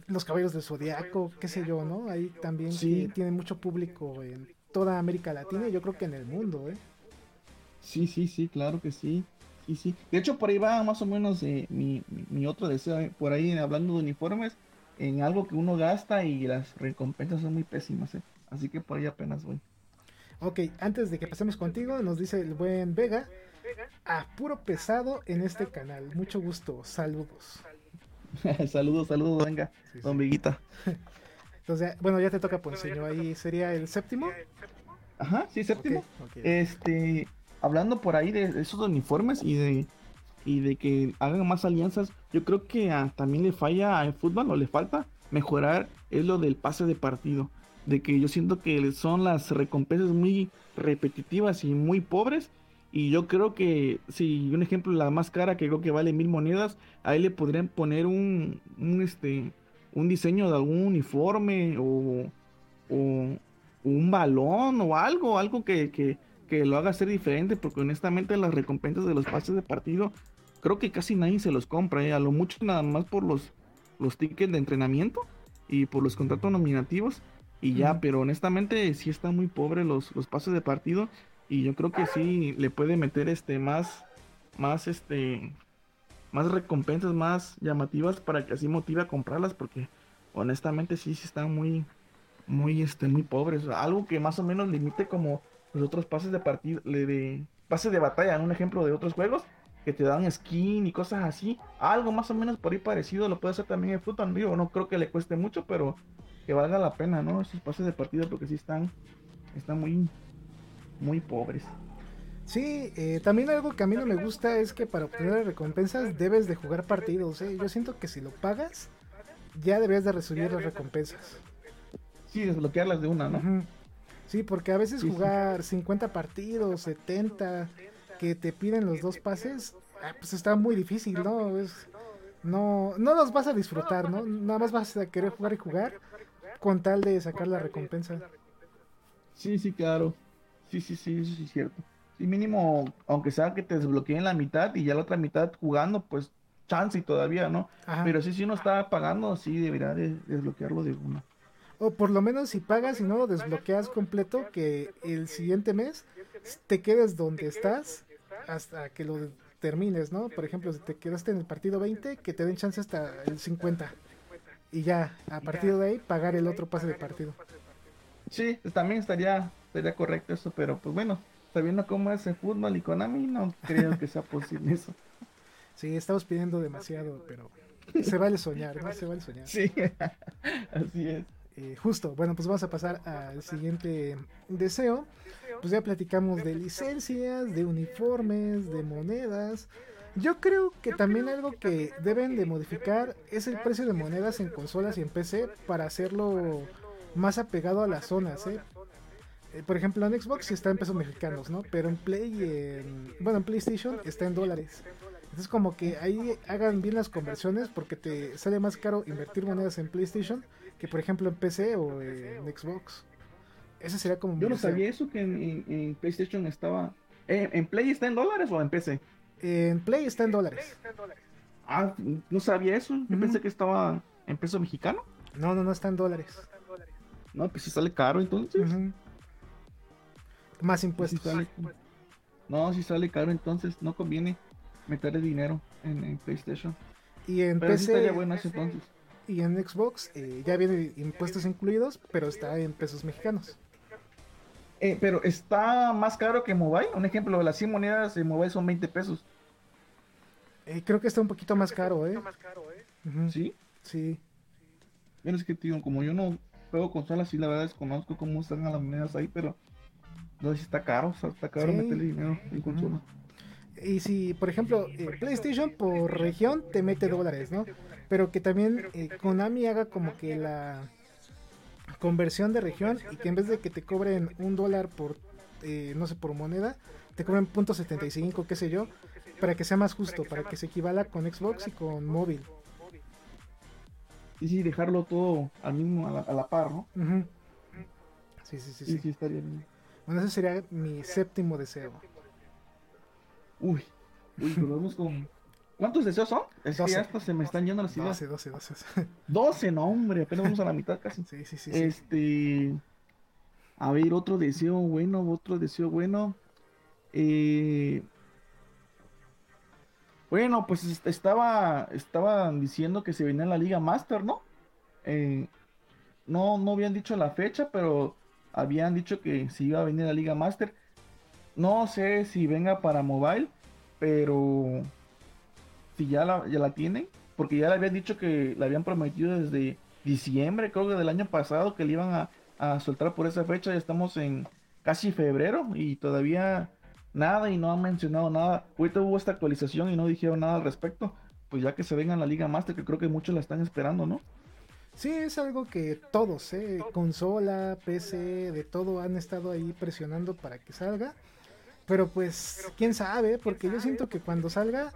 Speaker 1: los caballos del zodiaco, qué sé yo, ¿no? Ahí también sí. tiene mucho público en toda América Latina y yo creo que en el mundo, ¿eh?
Speaker 2: Sí, sí, sí, claro que sí. Sí, sí. De hecho, por ahí va más o menos eh, mi, mi, otro deseo, eh, por ahí hablando de uniformes, en algo que uno gasta y las recompensas son muy pésimas. Eh. Así que por ahí apenas voy.
Speaker 1: Ok, antes de que pasemos contigo, nos dice el buen Vega, a puro pesado en este canal. Mucho gusto, saludos.
Speaker 2: saludos, saludos, venga, don Viguita.
Speaker 1: Entonces, bueno, ya te toca Ponceño, ahí sería el séptimo.
Speaker 2: Ajá, sí, séptimo. Este, hablando por ahí de esos uniformes y de y de que hagan más alianzas, yo creo que también le falla al fútbol o le falta mejorar es lo del pase de partido de que yo siento que son las recompensas muy repetitivas y muy pobres. Y yo creo que, si un ejemplo, la más cara que creo que vale mil monedas, ahí le podrían poner un, un este, un diseño de algún uniforme o, o, un balón o algo, algo que, que, que, lo haga ser diferente, porque honestamente las recompensas de los pases de partido, creo que casi nadie se los compra, ¿eh? a lo mucho nada más por los, los tickets de entrenamiento y por los contratos nominativos y ya, pero honestamente sí están muy pobres los, los pases de partido y yo creo que sí le puede meter este más, más este, más recompensas más llamativas para que así motive a comprarlas porque honestamente sí, sí están muy, muy, este, muy pobres. Algo que más o menos limite como los otros pases de partido, de pases de batalla, un ejemplo de otros juegos que te dan skin y cosas así. Algo más o menos por ahí parecido lo puede hacer también en Football. Digo, no creo que le cueste mucho, pero que valga la pena, ¿no? Esos pases de partido porque sí están, están muy, muy pobres.
Speaker 1: Sí, eh, también algo que a mí no me gusta es que para obtener recompensas debes de jugar partidos. ¿eh? Yo siento que si lo pagas, ya deberías de recibir las recompensas.
Speaker 2: Sí, desbloquearlas de una, ¿no?
Speaker 1: Sí, porque a veces jugar 50 partidos, 70, que te piden los dos pases, ah, pues está muy difícil, ¿no? Es, no, no los vas a disfrutar, ¿no? Nada más vas a querer jugar y jugar con tal de sacar la recompensa.
Speaker 2: Sí, sí, claro. Sí, sí, sí, eso sí es cierto. Sí, mínimo, aunque sea que te desbloqueen la mitad y ya la otra mitad jugando, pues chance y todavía, ¿no? Pero sí, si uno está pagando, sí debería de desbloquearlo de uno.
Speaker 1: O por lo menos si pagas y no lo desbloqueas completo, que el siguiente mes te quedes donde estás hasta que lo termines, ¿no? Por ejemplo, si te quedaste en el partido 20, que te den chance hasta el 50. Y ya, a partir de ahí, pagar el otro pase de partido.
Speaker 2: Sí, también estaría, estaría correcto eso, pero pues bueno, sabiendo cómo es el fútbol y Konami, no creo que sea posible eso.
Speaker 1: Sí, estamos pidiendo demasiado, pero se vale soñar, ¿no? Se vale soñar.
Speaker 2: Sí, así es.
Speaker 1: Eh, justo, bueno, pues vamos a pasar al siguiente deseo. Pues ya platicamos de licencias, de uniformes, de monedas. Yo creo que también algo que deben de modificar es el precio de monedas en consolas y en PC para hacerlo más apegado a las zonas, ¿eh? Eh, por ejemplo, en Xbox está en pesos mexicanos, ¿no? Pero en Play, en, bueno, en PlayStation está en dólares. Entonces como que ahí hagan bien las conversiones porque te sale más caro invertir monedas en PlayStation que por ejemplo en PC o en Xbox. Ese sería como...
Speaker 2: Yo no sabía eso que en, PlayStation estaba... Eh, ¿En Play está en dólares o en PC?
Speaker 1: En Play está en dólares.
Speaker 2: Ah, no sabía eso. Yo pensé que estaba en peso mexicano.
Speaker 1: No, no, no está en dólares.
Speaker 2: No, pues si sale caro entonces.
Speaker 1: Más impuestos.
Speaker 2: No, si sale caro entonces no conviene meterle dinero en, PlayStation.
Speaker 1: Y en PC.
Speaker 2: bueno entonces.
Speaker 1: Y en Xbox eh, ya viene impuestos incluidos, pero está en pesos mexicanos.
Speaker 2: Eh, pero está más caro que mobile. Un ejemplo, las 100 monedas de mobile son 20 pesos.
Speaker 1: Eh, creo que está un poquito más caro, ¿eh?
Speaker 2: ¿Sí?
Speaker 1: Sí.
Speaker 2: Bueno, es que, tío, como yo no juego consolas, y la verdad desconozco cómo están las monedas ahí, pero no sé si está caro, está caro meterle dinero en consola.
Speaker 1: Y si, por ejemplo, eh, PlayStation por región te mete dólares, ¿no? Pero que también eh, Konami haga como que la conversión de región y que en vez de que te cobren un dólar por, eh, no sé, por moneda, te cobren punto .75, qué sé yo, para que sea más justo, para que se equivala con Xbox y con móvil.
Speaker 2: Y sí, dejarlo todo al mismo, a la, par, ¿no?
Speaker 1: sí, sí, sí, sí.
Speaker 2: sí estaría bien.
Speaker 1: Bueno, ese sería mi séptimo deseo.
Speaker 2: Uy, uy, vamos con. ¿Cuántos deseos son? Es que hasta se me están yendo las ideas.
Speaker 1: 12, 12, 12.
Speaker 2: 12, no, hombre, apenas vamos a la mitad casi.
Speaker 1: Sí, sí, sí.
Speaker 2: Este. A ver, otro deseo bueno, otro deseo bueno. Eh. Bueno, pues estaba, estaban diciendo que se venía la Liga Master, ¿no? Eh, no, no habían dicho la fecha, pero habían dicho que se iba a venir la Liga Master. No sé si venga para mobile, pero si ya la, ya la tienen, porque ya le habían dicho que la habían prometido desde diciembre, creo que del año pasado, que le iban a, a soltar por esa fecha. Ya estamos en casi febrero y todavía nada y no han mencionado nada. Ahorita hubo esta actualización y no dijeron nada al respecto. Pues ya que se venga la Liga Master, que creo que muchos la están esperando, ¿no?
Speaker 1: Sí, es algo que todos, ¿eh? consola, PC, de todo han estado ahí presionando para que salga. Pero pues, quién sabe, porque yo siento que cuando salga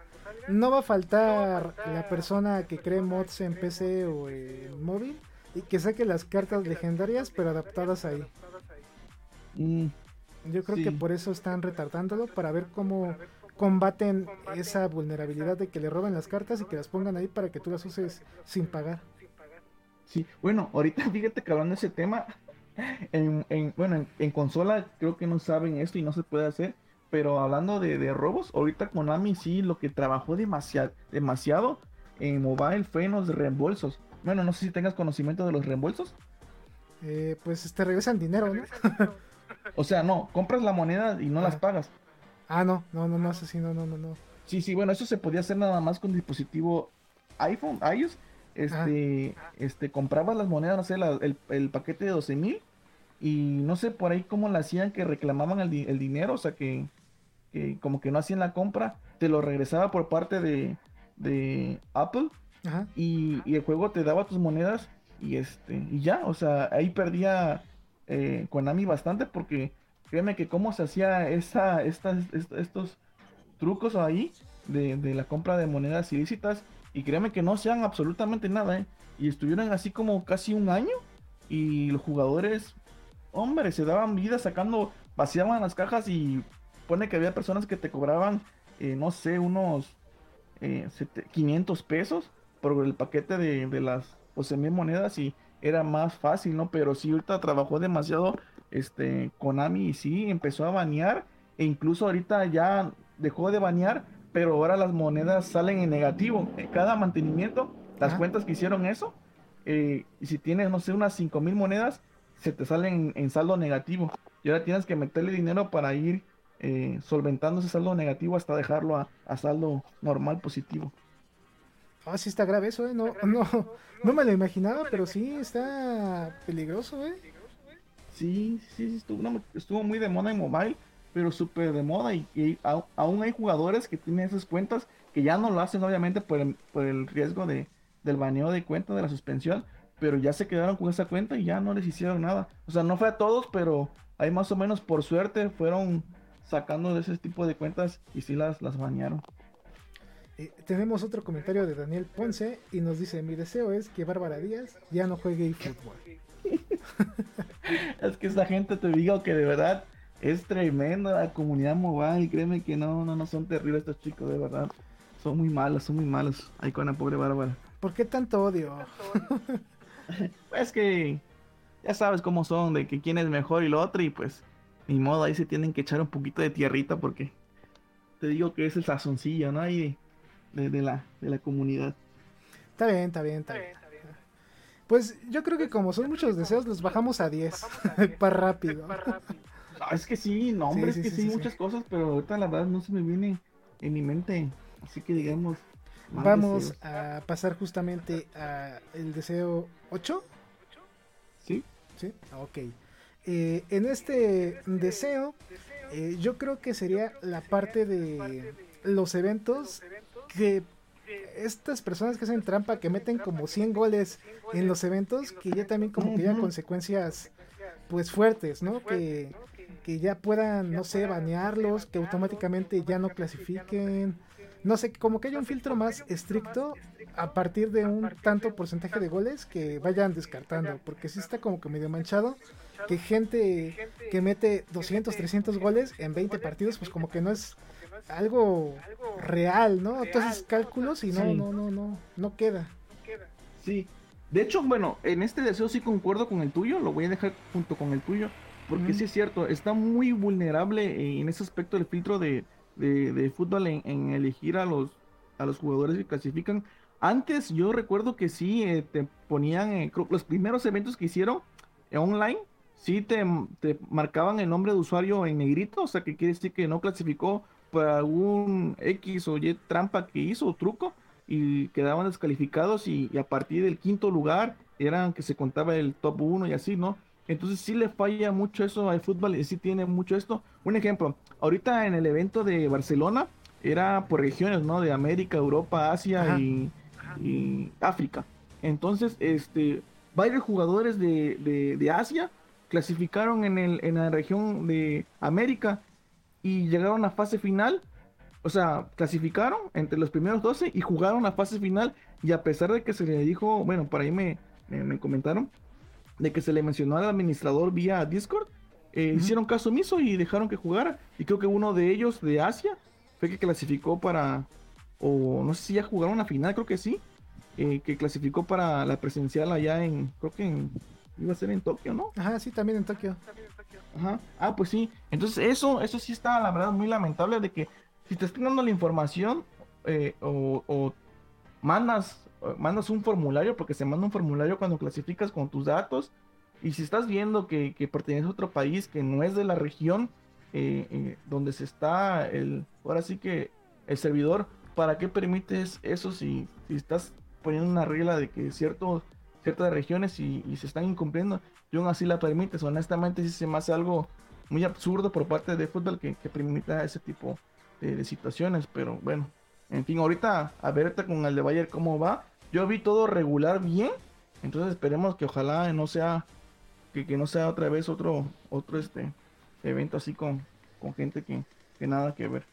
Speaker 1: no va a faltar la persona que cree mods en PC o en móvil y que saque las cartas legendarias pero adaptadas ahí.
Speaker 2: Mm,
Speaker 1: yo creo que por eso están retardándolo para ver cómo combaten esa vulnerabilidad de que le roben las cartas y que las pongan ahí para que tú las uses sin pagar.
Speaker 2: Sí, bueno, ahorita fíjate que hablando de ese tema, en, bueno, en, consola creo que no saben esto y no se puede hacer. Pero hablando de, robos, ahorita Konami sí lo que trabajó demasiado, demasiado en mobile fue en los reembolsos. Bueno, no sé si tengas conocimiento de los reembolsos.
Speaker 1: Eh, pues te regresan dinero, ¿no?
Speaker 2: o sea, no, compras la moneda y no las pagas.
Speaker 1: Ah, no, no, no, no, así, no, no, no, no.
Speaker 2: Sí, sí, bueno, eso se podía hacer nada más con dispositivo iPhone, iOS. Este, este, comprabas las monedas, no sé, el, paquete de 12 mil y no sé por ahí cómo la hacían que reclamaban el, el dinero, o sea que, como que no hacían la compra, te lo regresaba por parte de, de Apple Y, y, el juego te daba tus monedas y este y ya, o sea, ahí perdía eh, Konami bastante porque créeme que cómo se hacía esa, estos trucos ahí de, la compra de monedas ilícitas y créeme que no sean absolutamente nada, ¿eh? Y estuvieron así como casi un año y los jugadores, hombre, se daban vida sacando, vaciaban las cajas y pone que había personas que te cobraban, eh, no sé, unos 500 eh, pesos por el paquete de, de las 12 mil monedas y era más fácil, ¿no? Pero sí, ahorita trabajó demasiado este Konami y sí empezó a banear e incluso ahorita ya dejó de banear, pero ahora las monedas salen en negativo. En cada mantenimiento, las cuentas que hicieron eso, eh, y si tienes, no sé, unas 5 mil monedas, se te salen en, saldo negativo. Y ahora tienes que meterle dinero para ir eh, solventando ese saldo negativo hasta dejarlo a, a saldo normal positivo.
Speaker 1: Ah, sí está grave eso, ¿eh? No, no, no me lo imaginaba, pero sí está peligroso, ¿eh?
Speaker 2: Sí, sí, estuvo, estuvo muy de moda en mobile, pero súper de moda y, aún hay jugadores que tienen esas cuentas que ya no lo hacen obviamente por el, por el riesgo de, del baneo de cuenta, de la suspensión, pero ya se quedaron con esa cuenta y ya no les hicieron nada. O sea, no fue a todos, pero hay más o menos por suerte fueron sacando de ese tipo de cuentas y sí las, las banearon.
Speaker 1: Eh, tenemos otro comentario de Daniel Ponce y nos dice, mi deseo es que Bárbara Díaz ya no juegue fútbol.
Speaker 2: es que esa gente te digo que de verdad es tremenda la comunidad mobile, créeme que no, no, no son terribles estos chicos, de verdad. Son muy malos, son muy malos. Ahí con la pobre Bárbara.
Speaker 1: ¿Por qué tanto odio?
Speaker 2: Es que ya sabes cómo son, de que quién es mejor y lo otro, y pues ni modo, ahí se tienen que echar un poquito de tierrita porque te digo que es el sazoncillo, ¿no? Ahí de, la, de la comunidad.
Speaker 1: Está bien, está bien, está bien. Pues yo creo que como son muchos deseos, los bajamos a 10. Para rápido.
Speaker 2: es que sí, no, hombre, es que sí, muchas cosas, pero ahorita la verdad no se me viene en mi mente. Así que digamos.
Speaker 1: Vamos a pasar justamente a el deseo 8.
Speaker 2: Sí.
Speaker 1: Sí, ok. Eh, en este deseo, eh, yo creo que sería la parte de los eventos que estas personas que hacen trampa, que meten como 100 goles en los eventos, que ya también como que ya consecuencias pues fuertes, ¿no? Que, que ya puedan, no sé, banearlos, que automáticamente ya no clasifiquen, no sé, como que haya un filtro más estricto a partir de un tanto porcentaje de goles que vayan descartando, porque si está como que medio manchado, que gente que mete 200, 300 goles en 20 partidos, pues como que no es algo real, ¿no? Entonces cálculos y no, no, no, no, no queda.
Speaker 2: Sí. De hecho, bueno, en este deseo sí concuerdo con el tuyo, lo voy a dejar junto con el tuyo, porque sí es cierto, está muy vulnerable en ese aspecto del filtro de, de, fútbol en, elegir a los, a los jugadores que clasifican. Antes yo recuerdo que sí eh, te ponían, eh, los primeros eventos que hicieron eh, online, sí te, te marcaban el nombre de usuario en negrito, o sea que quiere decir que no clasificó por algún X o Y trampa que hizo o truco y quedaban descalificados y, a partir del quinto lugar eran que se contaba el top 1 y así, ¿no? Entonces sí le falla mucho eso al fútbol y sí tiene mucho esto. Un ejemplo, ahorita en el evento de Barcelona era por regiones, ¿no? De América, Europa, Asia y, África. Entonces, este, varios jugadores de, de, de Asia clasificaron en, el, en la región de América y llegaron a fase final. O sea, clasificaron entre los primeros 12 y jugaron la fase final. Y a pesar de que se le dijo, bueno, por ahí me, me, comentaron, de que se le mencionó al administrador vía Discord, eh, hicieron caso omiso y dejaron que jugara. Y creo que uno de ellos de Asia fue que clasificó para, o no sé si ya jugaron la final, creo que sí, eh, que clasificó para la presencial allá en, creo que en iba a ser en Tokio, ¿no?
Speaker 1: Ajá, sí, también en Tokio.
Speaker 2: Ajá. Ah, pues sí. Entonces eso, eso sí está, la verdad, muy lamentable de que si te están dando la información eh, o, mandas, mandas un formulario, porque se manda un formulario cuando clasificas con tus datos, y si estás viendo que, que pertenece a otro país que no es de la región eh, eh, donde se está el, ahora sí que el servidor, ¿para qué permites eso si, si estás poniendo una regla de que cierto, ciertas regiones y, se están incumpliendo y aún así la permites? Honestamente sí se me hace algo muy absurdo por parte de fútbol que, que permita ese tipo de, situaciones, pero bueno, en fin, ahorita a ver con el de Bayern cómo va. Yo vi todo regular bien, entonces esperemos que ojalá no sea que, que no sea otra vez otro otro este evento así con, con gente que, que nada que ver.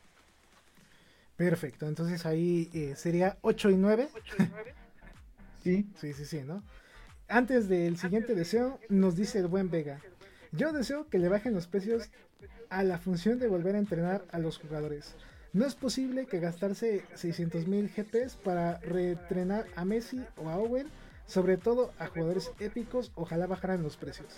Speaker 1: Perfecto, entonces ahí eh, sería 8 y 9.
Speaker 2: Sí.
Speaker 1: Sí, sí, sí, ¿no? Antes del siguiente deseo, nos dice el buen Vega. Yo deseo que le bajen los precios a la función de volver a entrenar a los jugadores. No es posible que gastarse 600 mil GPs para reentrenar a Messi o a Owen, sobre todo a jugadores épicos, ojalá bajaran los precios.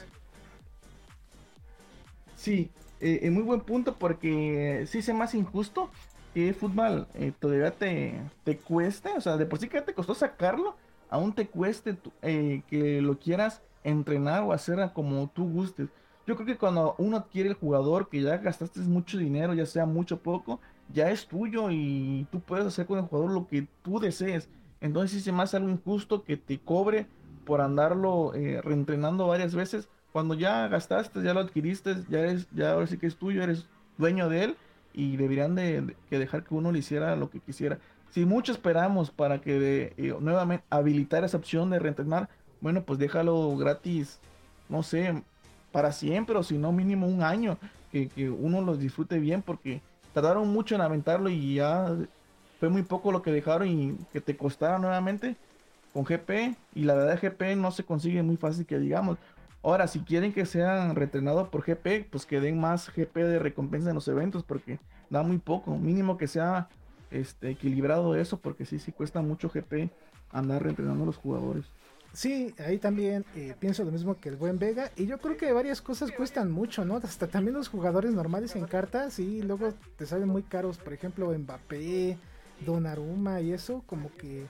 Speaker 2: Sí, eh, muy buen punto porque sí se más injusto que fútbol eh, todavía te, te cueste, o sea, de por sí que te costó sacarlo, aún te cueste eh, que lo quieras entrenar o hacer como tú gustes. Yo creo que cuando uno adquiere el jugador que ya gastaste mucho dinero, ya sea mucho o poco, ya es tuyo y tú puedes hacer con el jugador lo que tú desees. Entonces sí se me algo injusto que te cobre por andarlo eh, reentrenando varias veces. Cuando ya gastaste, ya lo adquiriste, ya eres, ya ahora sí que es tuyo, eres dueño de él y deberían de, que dejar que uno le hiciera lo que quisiera. Si mucho esperamos para que eh, nuevamente habilitar esa opción de reentrenar, bueno, pues déjalo gratis, no sé, para siempre o si no mínimo un año, que, que uno los disfrute bien porque tardaron mucho en aventarlo y ya fue muy poco lo que dejaron y que te costara nuevamente con GP y la verdad GP no se consigue muy fácil que digamos. Ahora, si quieren que sean retrenados por GP, pues que den más GP de recompensa en los eventos, porque da muy poco. Mínimo que sea este, equilibrado eso, porque sí, sí cuesta mucho GP andar reentrenando a los jugadores.
Speaker 1: Sí, ahí también eh, pienso lo mismo que el buen Vega. Y yo creo que varias cosas cuestan mucho, ¿no? Hasta también los jugadores normales en cartas y luego te salen muy caros. Por ejemplo, Mbappé, Donnarumma y eso, como que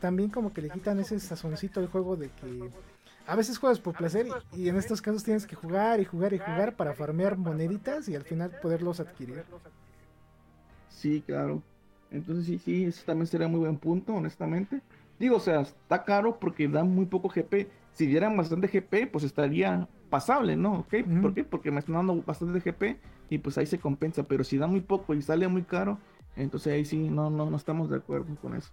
Speaker 1: también como que le quitan ese sazoncito al juego de que a veces juegas por placer y, en estos casos tienes que jugar y jugar y jugar para farmear moneditas y al final poderlos adquirir.
Speaker 2: Sí, claro. Entonces sí, sí, eso también sería muy buen punto, honestamente. Digo, o sea, está caro porque dan muy poco GP. Si dieran bastante GP, pues estaría pasable, ¿no? ¿Ok? ¿Por qué? Porque me están dando bastante GP y pues ahí se compensa. Pero si da muy poco y sale muy caro, entonces ahí sí, no, no, no estamos de acuerdo con eso.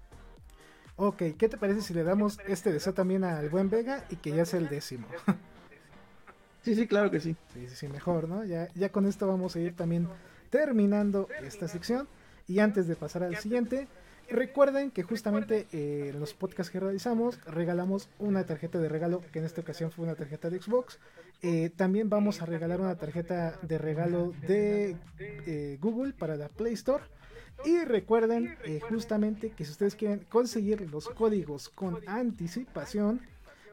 Speaker 1: Ok, ¿qué te parece si le damos este deseo también al buen Vega y que ya es el décimo?
Speaker 2: sí, sí, claro que sí.
Speaker 1: Sí, sí, sí, mejor, ¿no? Ya, ya con esto vamos a ir también terminando esta sección. Y antes de pasar al siguiente, recuerden que justamente eh, en los podcasts que realizamos regalamos una tarjeta de regalo, que en esta ocasión fue una tarjeta de Xbox. Eh, también vamos a regalar una tarjeta de regalo de eh, Google para la Play Store. Y recuerden eh, justamente que si ustedes quieren conseguir los códigos con anticipación,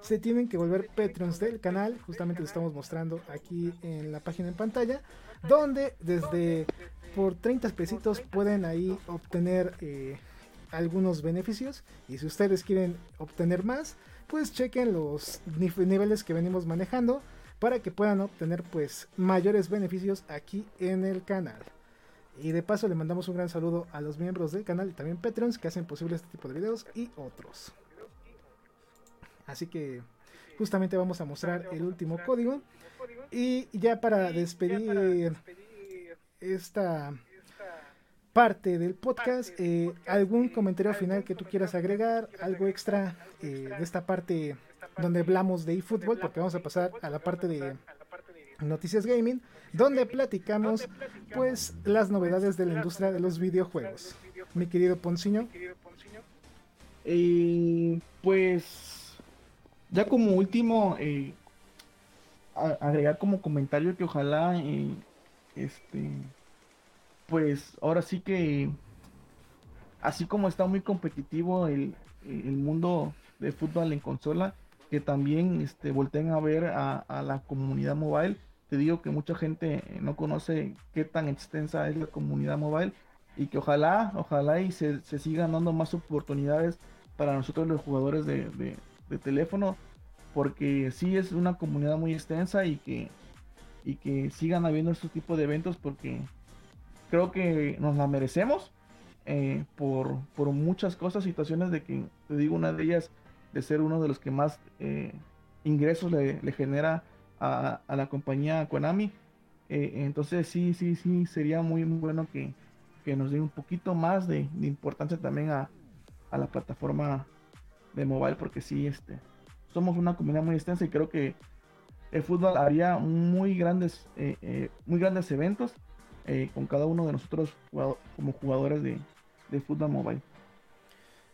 Speaker 1: se tienen que volver Patreons del canal. Justamente lo estamos mostrando aquí en la página en pantalla. Donde desde por 30 pesitos pueden ahí obtener eh, algunos beneficios. Y si ustedes quieren obtener más, pues chequen los niveles que venimos manejando para que puedan obtener pues mayores beneficios aquí en el canal. Y de paso le mandamos un gran saludo a los miembros del canal y también Patreons que hacen posible este tipo de videos y otros. Así que justamente vamos a mostrar el último código. Y ya para despedir esta parte del podcast, eh, algún comentario final que tú quieras agregar, algo extra eh, de esta parte donde hablamos de eFootball, porque vamos a pasar a la parte de Noticias Gaming, donde platicamos pues las novedades de la industria de los videojuegos. Mi querido Ponciño.
Speaker 2: Y pues ya como último eh, agregar como comentario que ojalá eh, este pues ahora sí que así como está muy competitivo el, el mundo de fútbol en consola que también este, volteen a ver a, la comunidad mobile. Te digo que mucha gente no conoce qué tan extensa es la comunidad mobile y que ojalá, ojalá y se, se sigan dando más oportunidades para nosotros los jugadores de, de, teléfono, porque sí es una comunidad muy extensa y que, y que sigan habiendo estos tipos de eventos porque creo que nos la merecemos eh, por, por, muchas cosas, situaciones de que, te digo, una de ellas de ser uno de los que más eh, ingresos le, genera a, la compañía Konami. Eh, entonces sí, sí, sí, sería muy, muy bueno que, nos den un poquito más de, importancia también a, a, la plataforma de mobile, porque sí, este, somos una comunidad muy extensa y creo que el fútbol haría muy grandes, muy grandes eventos con cada uno de nosotros como jugadores de, de fútbol mobile.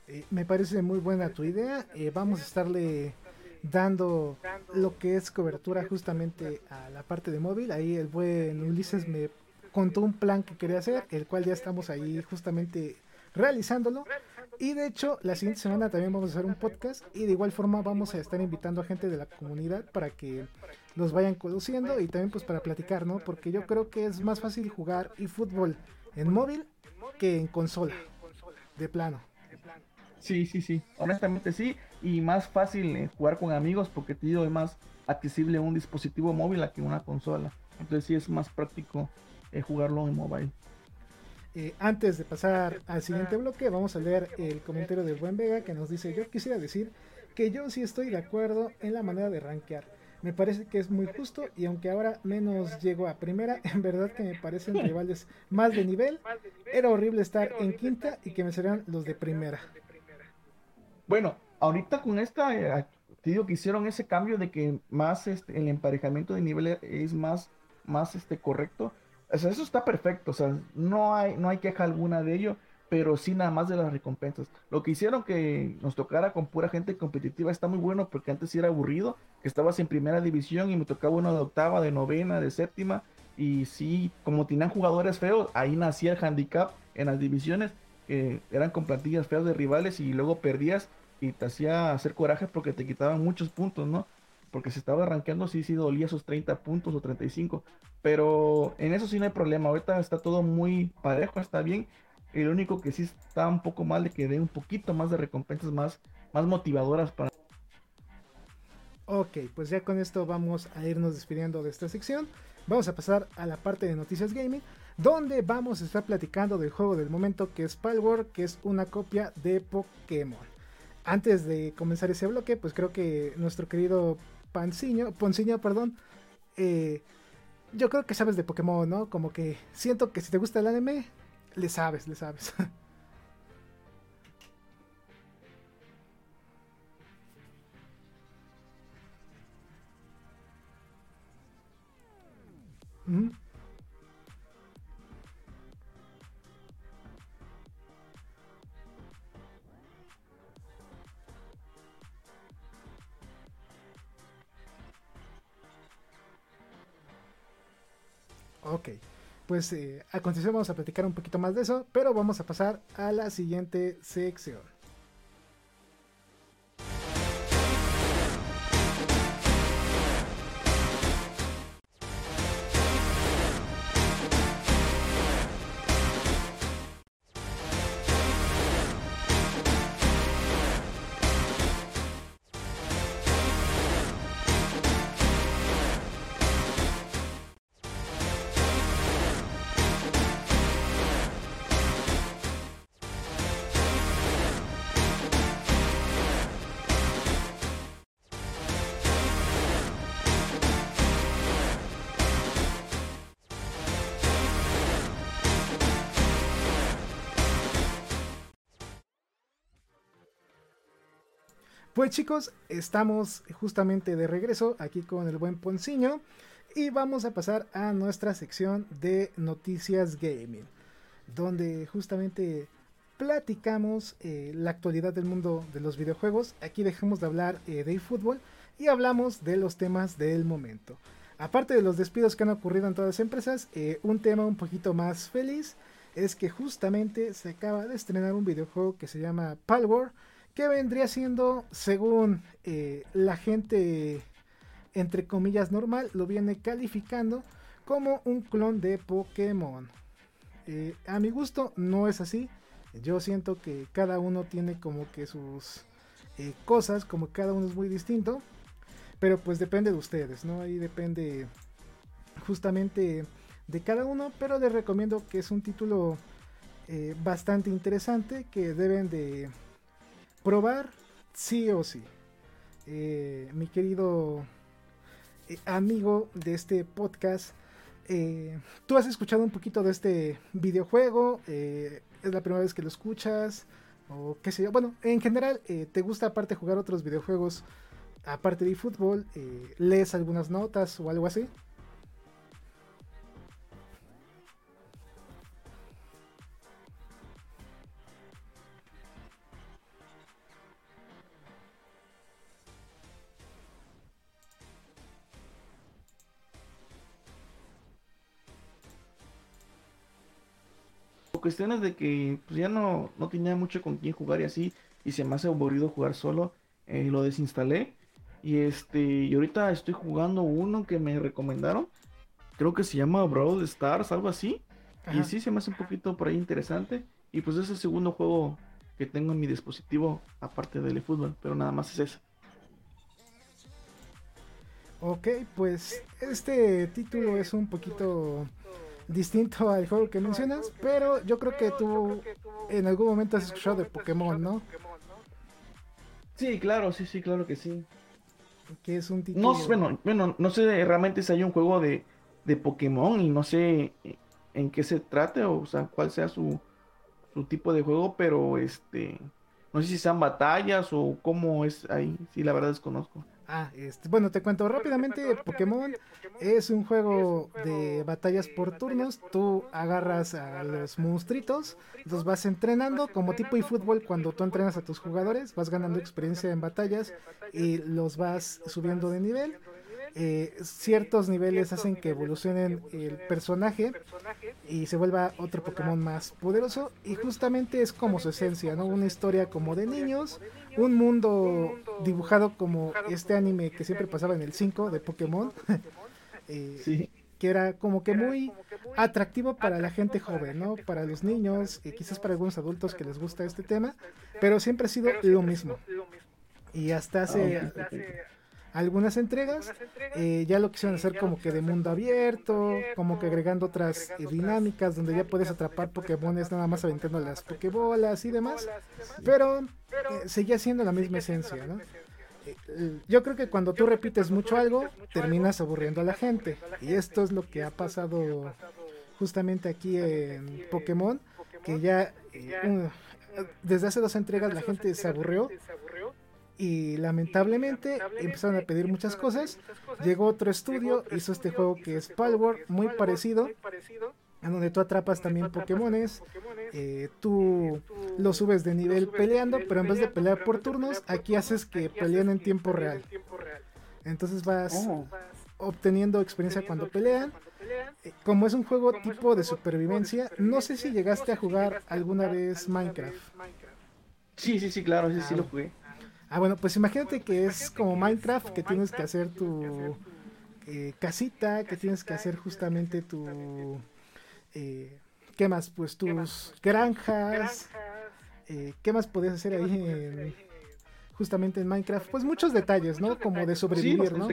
Speaker 1: Eh, me parece muy buena tu idea. Eh, vamos a estarle dando lo que es cobertura justamente a la parte de móvil. Ahí el buen Ulises me contó un plan que quería hacer, el cual ya estamos ahí justamente realizándolo. Y de hecho, la siguiente semana también vamos a hacer un podcast y de igual forma vamos a estar invitando a gente de la comunidad para que los vayan conociendo y también pues para platicar, ¿no? Porque yo creo que es más fácil jugar y fútbol en móvil que en consola, de plano.
Speaker 2: Sí, sí, sí, honestamente sí, y más fácil eh, jugar con amigos porque te digo, es más accesible un dispositivo móvil a que una consola. Entonces sí es más práctico eh, jugarlo en mobile.
Speaker 1: Eh, antes de pasar al siguiente bloque, vamos a leer el comentario de Buen Vega que nos dice, yo quisiera decir que yo sí estoy de acuerdo en la manera de rankear me parece que es muy justo y aunque ahora menos llego a primera, en verdad que me parecen rivales más de nivel. Era horrible estar en quinta y que me serían los de primera.
Speaker 2: Bueno, ahorita con esta, eh, te digo que hicieron ese cambio de que más este, el emparejamiento de nivel es más, más este, correcto. O sea, eso está perfecto, o sea, no hay, no hay queja alguna de ello pero sí nada más de las recompensas. Lo que hicieron que nos tocara con pura gente competitiva está muy bueno porque antes sí era aburrido, que estabas en primera división y me tocaba uno de octava, de novena, de séptima, y sí, como tenían jugadores feos, ahí nacía el handicap en las divisiones, que eran con plantillas feas de rivales y luego perdías y te hacía hacer coraje porque te quitaban muchos puntos, ¿no? Porque se estaba arranqueando, sí, sí dolía esos 30 puntos o 35. Pero en eso sí no hay problema. Ahorita está todo muy parejo, está bien. El único que sí está un poco mal de que dé un poquito más de recompensas más, más motivadoras para.
Speaker 1: Ok, pues ya con esto vamos a irnos despidiendo de esta sección. Vamos a pasar a la parte de noticias gaming, donde vamos a estar platicando del juego del momento que es Palworld, que es una copia de Pokémon. Antes de comenzar ese bloque, pues creo que nuestro querido Panciño, Ponciño, perdón, eh, yo creo que sabes de Pokémon, ¿no? Como que siento que si te gusta el anime, le sabes, le sabes. Ok pues eh, a continuación vamos a platicar un poquito más de eso, pero vamos a pasar a la siguiente sección. Pues chicos, estamos justamente de regreso aquí con el buen Ponciño y vamos a pasar a nuestra sección de noticias gaming, donde justamente platicamos eh, la actualidad del mundo de los videojuegos. Aquí dejamos de hablar eh, de fútbol y hablamos de los temas del momento. Aparte de los despidos que han ocurrido en todas las empresas, eh, un tema un poquito más feliz es que justamente se acaba de estrenar un videojuego que se llama Palworld que vendría siendo, según eh, la gente, entre comillas, normal, lo viene calificando como un clon de Pokémon. Eh, a mi gusto no es así. Yo siento que cada uno tiene como que sus eh, cosas, como cada uno es muy distinto. Pero pues depende de ustedes, ¿no? Ahí depende justamente de cada uno. Pero les recomiendo que es un título bastante interesante que deben de probar sí o sí. Eh, mi querido eh, amigo de este podcast, eh, tú has escuchado un poquito de este videojuego, es la primera vez que lo escuchas, o qué sé yo. Bueno, en general, ¿te gusta aparte jugar otros videojuegos aparte de fútbol? ¿Lees algunas notas o algo así?
Speaker 2: Cuestiones de que pues, ya no, no tenía mucho con quién jugar y así, y se me hace aburrido jugar solo, eh, lo desinstalé. Y este, y ahorita estoy jugando uno que me recomendaron, creo que se llama Brawl Stars, algo así. Y sí, se me hace un poquito por ahí interesante. Y pues es el segundo juego que tengo en mi dispositivo, aparte del fútbol, pero nada más es ese.
Speaker 1: Ok, pues este título es un poquito distinto al juego que mencionas, pero yo creo que tú en algún momento has escuchado de Pokémon, ¿no?
Speaker 2: Sí, claro, sí, sí, claro que sí.
Speaker 1: Que es un título...
Speaker 2: No, bueno, bueno, no sé realmente si hay un juego de, de Pokémon y no sé en qué se trate o, sea, cuál sea su, su tipo de juego, pero este... No sé si sean batallas o cómo es ahí, sí, la verdad desconozco.
Speaker 1: Ah, este, bueno, te cuento rápidamente. Pokémon es un juego de batallas por turnos. Tú agarras a los monstruitos, los vas entrenando como tipo eFootball cuando tú entrenas a tus jugadores, vas ganando experiencia en batallas y los vas subiendo de nivel. Eh, ciertos niveles hacen que evolucionen el personaje y se vuelva otro Pokémon más poderoso y justamente es como su esencia, ¿no? Una historia como de niños, un mundo dibujado como este anime que siempre pasaba en el 5 de Pokémon. Eh, que era como que muy atractivo para la gente joven, ¿no? Para los niños y quizás para algunos adultos que les gusta este tema, pero siempre ha sido lo mismo. Y hasta hace algunas entregas. Eh, ya lo quisieron hacer como que de mundo abierto, como que agregando otras dinámicas donde ya puedes atrapar Pokémones nada más aventando las Pokébolas y demás. Pero eh, seguía siendo la misma esencia, ¿no? Eh, yo creo que cuando tú repites mucho algo, terminas aburriendo a la gente. Y esto es lo que ha pasado justamente aquí en Pokémon, que ya desde hace dos entregas la gente se aburrió y lamentablemente empezaron a pedir muchas cosas. Llegó otro estudio, hizo este juego que es Palworld, muy parecido, en donde tú atrapas también Pokémones, eh, tú lo subes de nivel peleando, pero en vez de pelear por turnos, aquí haces que peleen en tiempo real. Entonces vas oh. obteniendo experiencia cuando pelean. Eh, como es un juego tipo de supervivencia, no sé si llegaste a jugar alguna vez Minecraft.
Speaker 2: Sí, sí, sí, claro, sí, sí lo jugué.
Speaker 1: Ah, bueno, pues imagínate que es como Minecraft, que tienes que hacer tu eh, casita, que tienes que hacer justamente tu... Eh, ¿Qué más? Pues tus granjas. Eh, ¿Qué más podías hacer ahí en, justamente en Minecraft? Pues muchos detalles, ¿no? Como de sobrevivir, ¿no?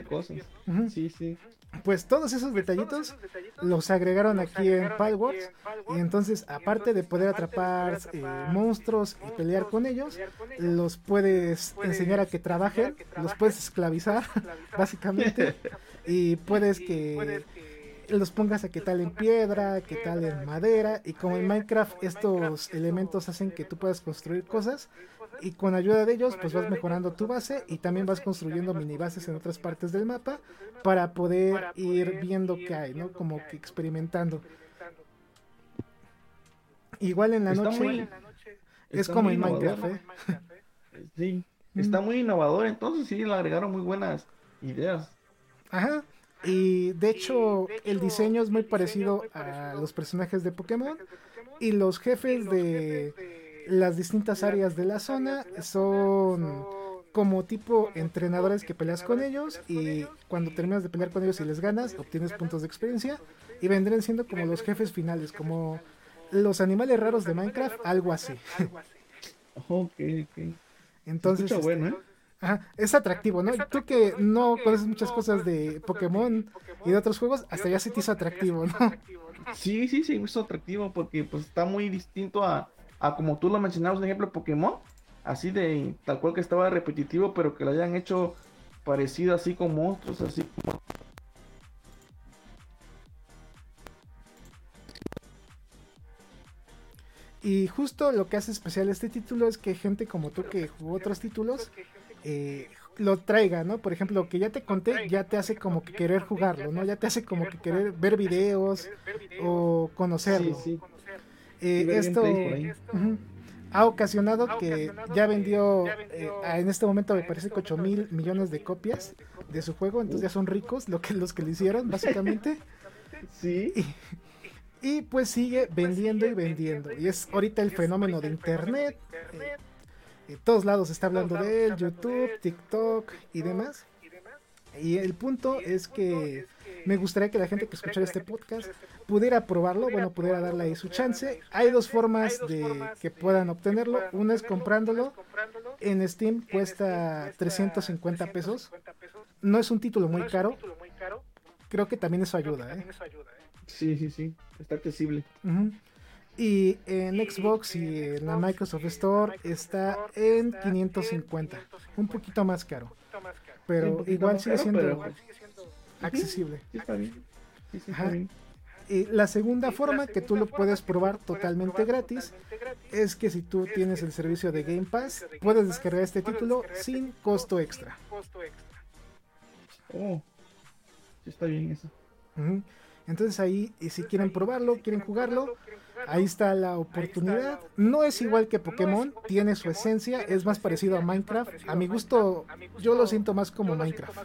Speaker 2: Sí, sí
Speaker 1: pues todos esos detallitos los agregaron aquí en Palworld y entonces aparte de poder atrapar eh, monstruos y pelear con ellos los puedes enseñar a que trabajen los puedes esclavizar básicamente y puedes que los pongas a que tal en piedra, que tal en madera y como en Minecraft estos elementos hacen que tú puedas construir cosas y con ayuda de ellos pues vas mejorando tu base y también vas construyendo mini bases en otras partes del mapa para poder ir viendo qué hay, ¿no? Como que experimentando. Igual en la noche es como en Minecraft, ¿eh?
Speaker 2: Sí, está muy innovador, entonces sí le agregaron muy buenas ideas.
Speaker 1: Ajá. Y de hecho, el diseño es muy parecido a los personajes de Pokémon. Y los jefes de las distintas áreas de la zona son como tipo entrenadores que peleas con ellos y cuando terminas de pelear con ellos y les ganas, obtienes puntos de experiencia y vendrían siendo como los jefes finales, como los animales raros de Minecraft, algo así.
Speaker 2: Ok, ok.
Speaker 1: Entonces,
Speaker 2: bueno, ¿eh?
Speaker 1: ajá, es atractivo, ¿no? Tú que no conoces muchas cosas de Pokémon y de otros juegos, hasta ya se te hizo atractivo, ¿no?
Speaker 2: Sí, sí, sí, es atractivo porque pues está muy distinto a, a como tú lo mencionabas, un ejemplo, Pokémon, así de tal cual que estaba repetitivo, pero que lo hayan hecho parecido así con monstruos, así como...
Speaker 1: Y justo lo que hace especial este título es que gente como tú que jugó otros títulos eh, lo traiga, ¿no? Por ejemplo, lo que ya te conté ya te hace como que querer jugarlo, ¿no? Ya te hace como que querer ver videos o conocerlo.
Speaker 2: Sí, sí.
Speaker 1: Eh, esto ha ocasionado que ya vendió eh, en este momento me parece que 8 mil millones de copias de su juego, entonces ya son ricos lo que los que le hicieron básicamente.
Speaker 2: Sí,
Speaker 1: Y pues sigue vendiendo y vendiendo. Y es ahorita el fenómeno de internet. eh, en todos lados se está hablando de él, YouTube, TikTok y demás. Y el punto es que me gustaría que la gente que escuchara este podcast pudiera probarlo, bueno, pudiera darle ahí su chance. Hay dos formas de que puedan obtenerlo. Una es comprándolo. En Steam cuesta 350 pesos. No es un título muy caro. Creo que también eso ayuda, ¿eh?
Speaker 2: sí, sí, sí, está accesible.
Speaker 1: Y en Xbox y en la Microsoft Store está en 550, un poquito más caro, pero
Speaker 2: un poquito
Speaker 1: igual
Speaker 2: más
Speaker 1: sigue
Speaker 2: caro,
Speaker 1: siendo
Speaker 2: pero-
Speaker 1: accesible.
Speaker 2: Sí, está bien. Sí, sí, está
Speaker 1: Ajá.
Speaker 2: bien.
Speaker 1: Y la segunda forma que tú lo puedes probar totalmente gratis es que si tú tienes el servicio de Game Pass, puedes descargar este título sin costo extra.
Speaker 2: Oh, sí, está bien eso.
Speaker 1: Entonces ahí, y si quieren probarlo, quieren jugarlo, ahí está la oportunidad. No es igual que Pokémon, tiene su esencia, es más parecido a Minecraft. A mi gusto, yo lo siento más como Minecraft.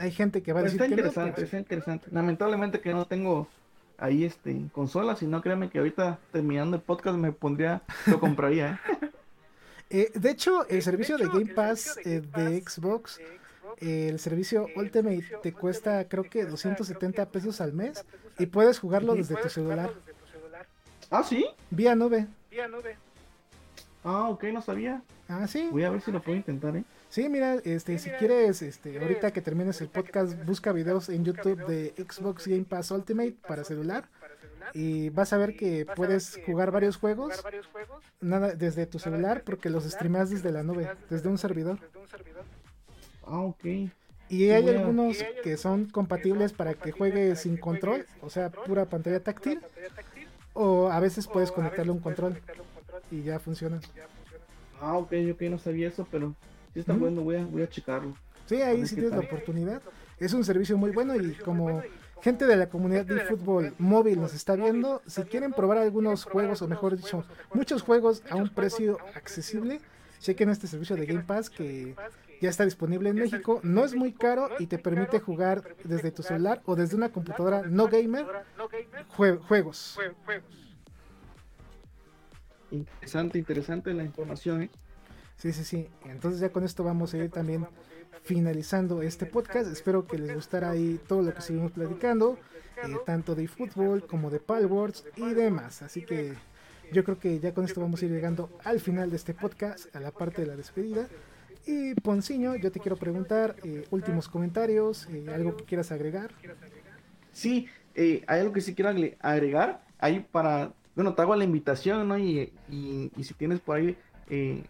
Speaker 1: Hay gente que va a decir
Speaker 2: está
Speaker 1: que no,
Speaker 2: interesante,
Speaker 1: pero-
Speaker 2: está interesante. Lamentablemente que no tengo ahí este consola, si no créanme que ahorita terminando el podcast me pondría, lo compraría, ¿eh?
Speaker 1: Eh, de hecho, el servicio de Game Pass eh, de Xbox, eh, el servicio Ultimate te cuesta creo que 270 pesos al mes y puedes jugarlo desde tu celular,
Speaker 2: Ah, sí.
Speaker 1: vía nube.
Speaker 2: Ah, ok, no sabía.
Speaker 1: Ah, sí.
Speaker 2: Voy a ver si lo puedo intentar, ¿eh?
Speaker 1: Sí, mira, este, si quieres, este, ahorita que termines el podcast, busca videos en YouTube de Xbox Game Pass Ultimate para celular y vas a ver que puedes jugar varios juegos nada desde tu celular porque los streameas desde la nube, desde un servidor.
Speaker 2: Ah, ok.
Speaker 1: Y hay algunos que son compatibles para que juegues sin control, o sea, pura pantalla táctil, o a veces puedes conectarle un control y ya funciona.
Speaker 2: Ah, ok, ok, no sabía eso, pero sí está
Speaker 1: Ujú.
Speaker 2: bueno, voy a, voy a checarlo.
Speaker 1: Sí, ahí sí tienes la oportunidad. Es un servicio muy bueno y como gente de la comunidad de fútbol móvil nos está viendo, si quieren probar algunos juegos, o mejor dicho, muchos juegos a un precio accesible, chequen este servicio de Game Pass que ya está disponible en México. No es muy caro y te permite jugar desde tu celular o desde una computadora no gamer jue- juegos.
Speaker 2: Interesante, interesante la información, ¿eh?
Speaker 1: Sí, sí, sí. Entonces ya con esto vamos a ir también finalizando este podcast. Espero que les gustara ahí todo lo que seguimos platicando, eh, tanto de fútbol como de Palwords y demás. Así que yo creo que ya con esto vamos a ir llegando al final de este podcast, a la parte de la despedida. Y Ponciño, yo te quiero preguntar eh, últimos comentarios, eh, algo que quieras agregar.
Speaker 2: Sí, eh, hay algo que sí quiero agre- agregar. Ahí para, bueno, te hago la invitación, ¿no? Y, y- si tienes por ahí eh,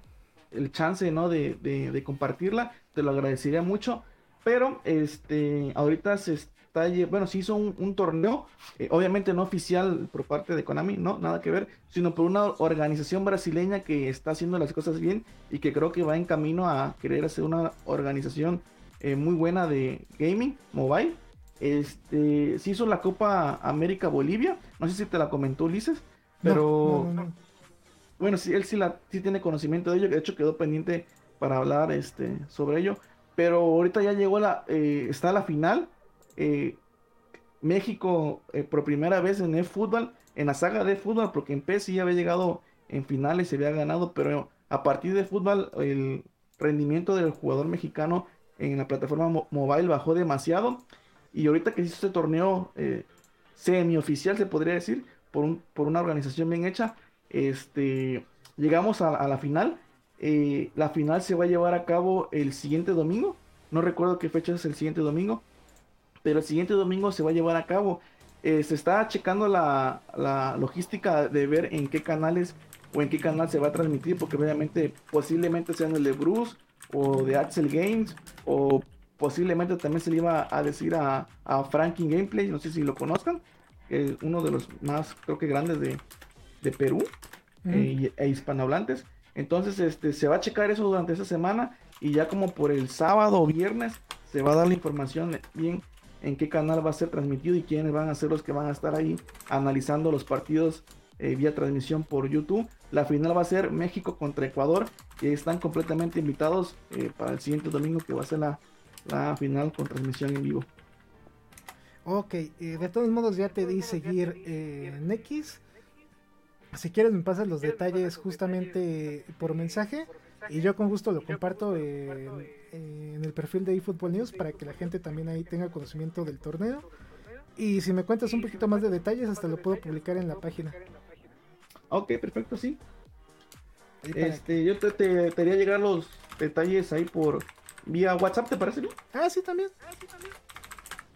Speaker 2: el chance, ¿no? De, de- compartirla, te lo agradecería mucho. Pero, este, ahorita se está, bueno, se hizo un, torneo, eh, obviamente no oficial por parte de Konami, no, nada que ver, sino por una organización brasileña que está haciendo las cosas bien y que creo que va en camino a querer hacer una organización eh, muy buena de gaming mobile. Este, se hizo la Copa América Bolivia, no sé si te la comentó Ulises, pero
Speaker 1: no, no, no.
Speaker 2: bueno, sí, él sí, la, sí tiene conocimiento de ello, de hecho quedó pendiente para hablar este, sobre ello, pero ahorita ya llegó la, eh, está la final, eh, México eh, por primera vez en el fútbol en la saga de fútbol, porque en PES sí había llegado en finales, se había ganado, pero a partir de fútbol el rendimiento del jugador mexicano en la plataforma mobile bajó demasiado. Y ahorita que hizo este torneo semi-oficial, se podría decir, por, un, por una organización bien hecha, este, llegamos a, la final. Eh, la final se va a llevar a cabo el siguiente domingo. No recuerdo qué fecha es el siguiente domingo. Pero el siguiente domingo se va a llevar a cabo. Eh, se está checando la, la, logística de ver en qué canales o en qué canal se va a transmitir. Porque obviamente posiblemente sean el de Bruce o de Axel Games o posiblemente también se le iba a decir a, a Frankie Gameplay, no sé si lo conozcan, uno de los más creo que grandes de, de Perú eh, e hispanohablantes. Entonces este, se va a checar eso durante esa semana y ya como por el sábado o viernes se va a dar la información bien en qué canal va a ser transmitido y quiénes van a ser los que van a estar ahí analizando los partidos eh, vía transmisión por YouTube. La final va a ser México contra Ecuador y están completamente invitados eh, para el siguiente domingo que va a ser la, final con transmisión en vivo.
Speaker 1: Ok, eh, de todos modos ya te di seguir en X. Si quieres me pasas los detalles justamente por mensaje y yo con gusto lo comparto en, en el perfil de eFootball News para que la gente también ahí tenga conocimiento del torneo. Y si me cuentas un poquito más de detalles, hasta lo puedo publicar en la página.
Speaker 2: Ok, perfecto, sí. Este, yo te, te, haría llegar los detalles ahí por vía WhatsApp, ¿te parece bien?
Speaker 1: Ah, sí, también.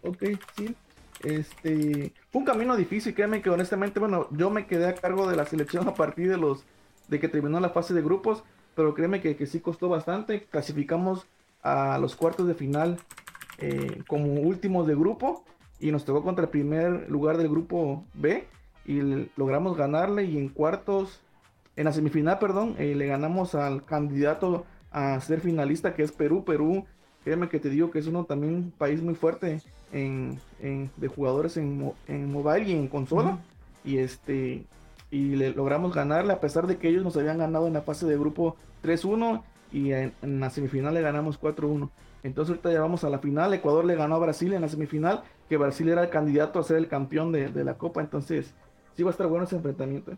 Speaker 2: Ok, sí. Este, fue un camino difícil, créeme que honestamente, bueno, yo me quedé a cargo de la selección a partir de los, de que terminó la fase de grupos, pero créeme que, que sí costó bastante. Clasificamos a los cuartos de final eh, como últimos de grupo y nos tocó contra el primer lugar del grupo B y logramos ganarle y en cuartos, en la semifinal, perdón, eh, le ganamos al candidato a ser finalista que es Perú. Perú, créeme que te digo que es uno también un país muy fuerte en, de jugadores en, en, mobile y en consola. Y este y le logramos ganarle a pesar de que ellos nos habían ganado en la fase de grupo 3-1 y en, la semifinal le ganamos 4-1. Entonces ahorita ya vamos a la final. Ecuador le ganó a Brasil en la semifinal, que Brasil era el candidato a ser el campeón de, de la Copa. Entonces sí va a estar bueno ese enfrentamiento. ¿eh?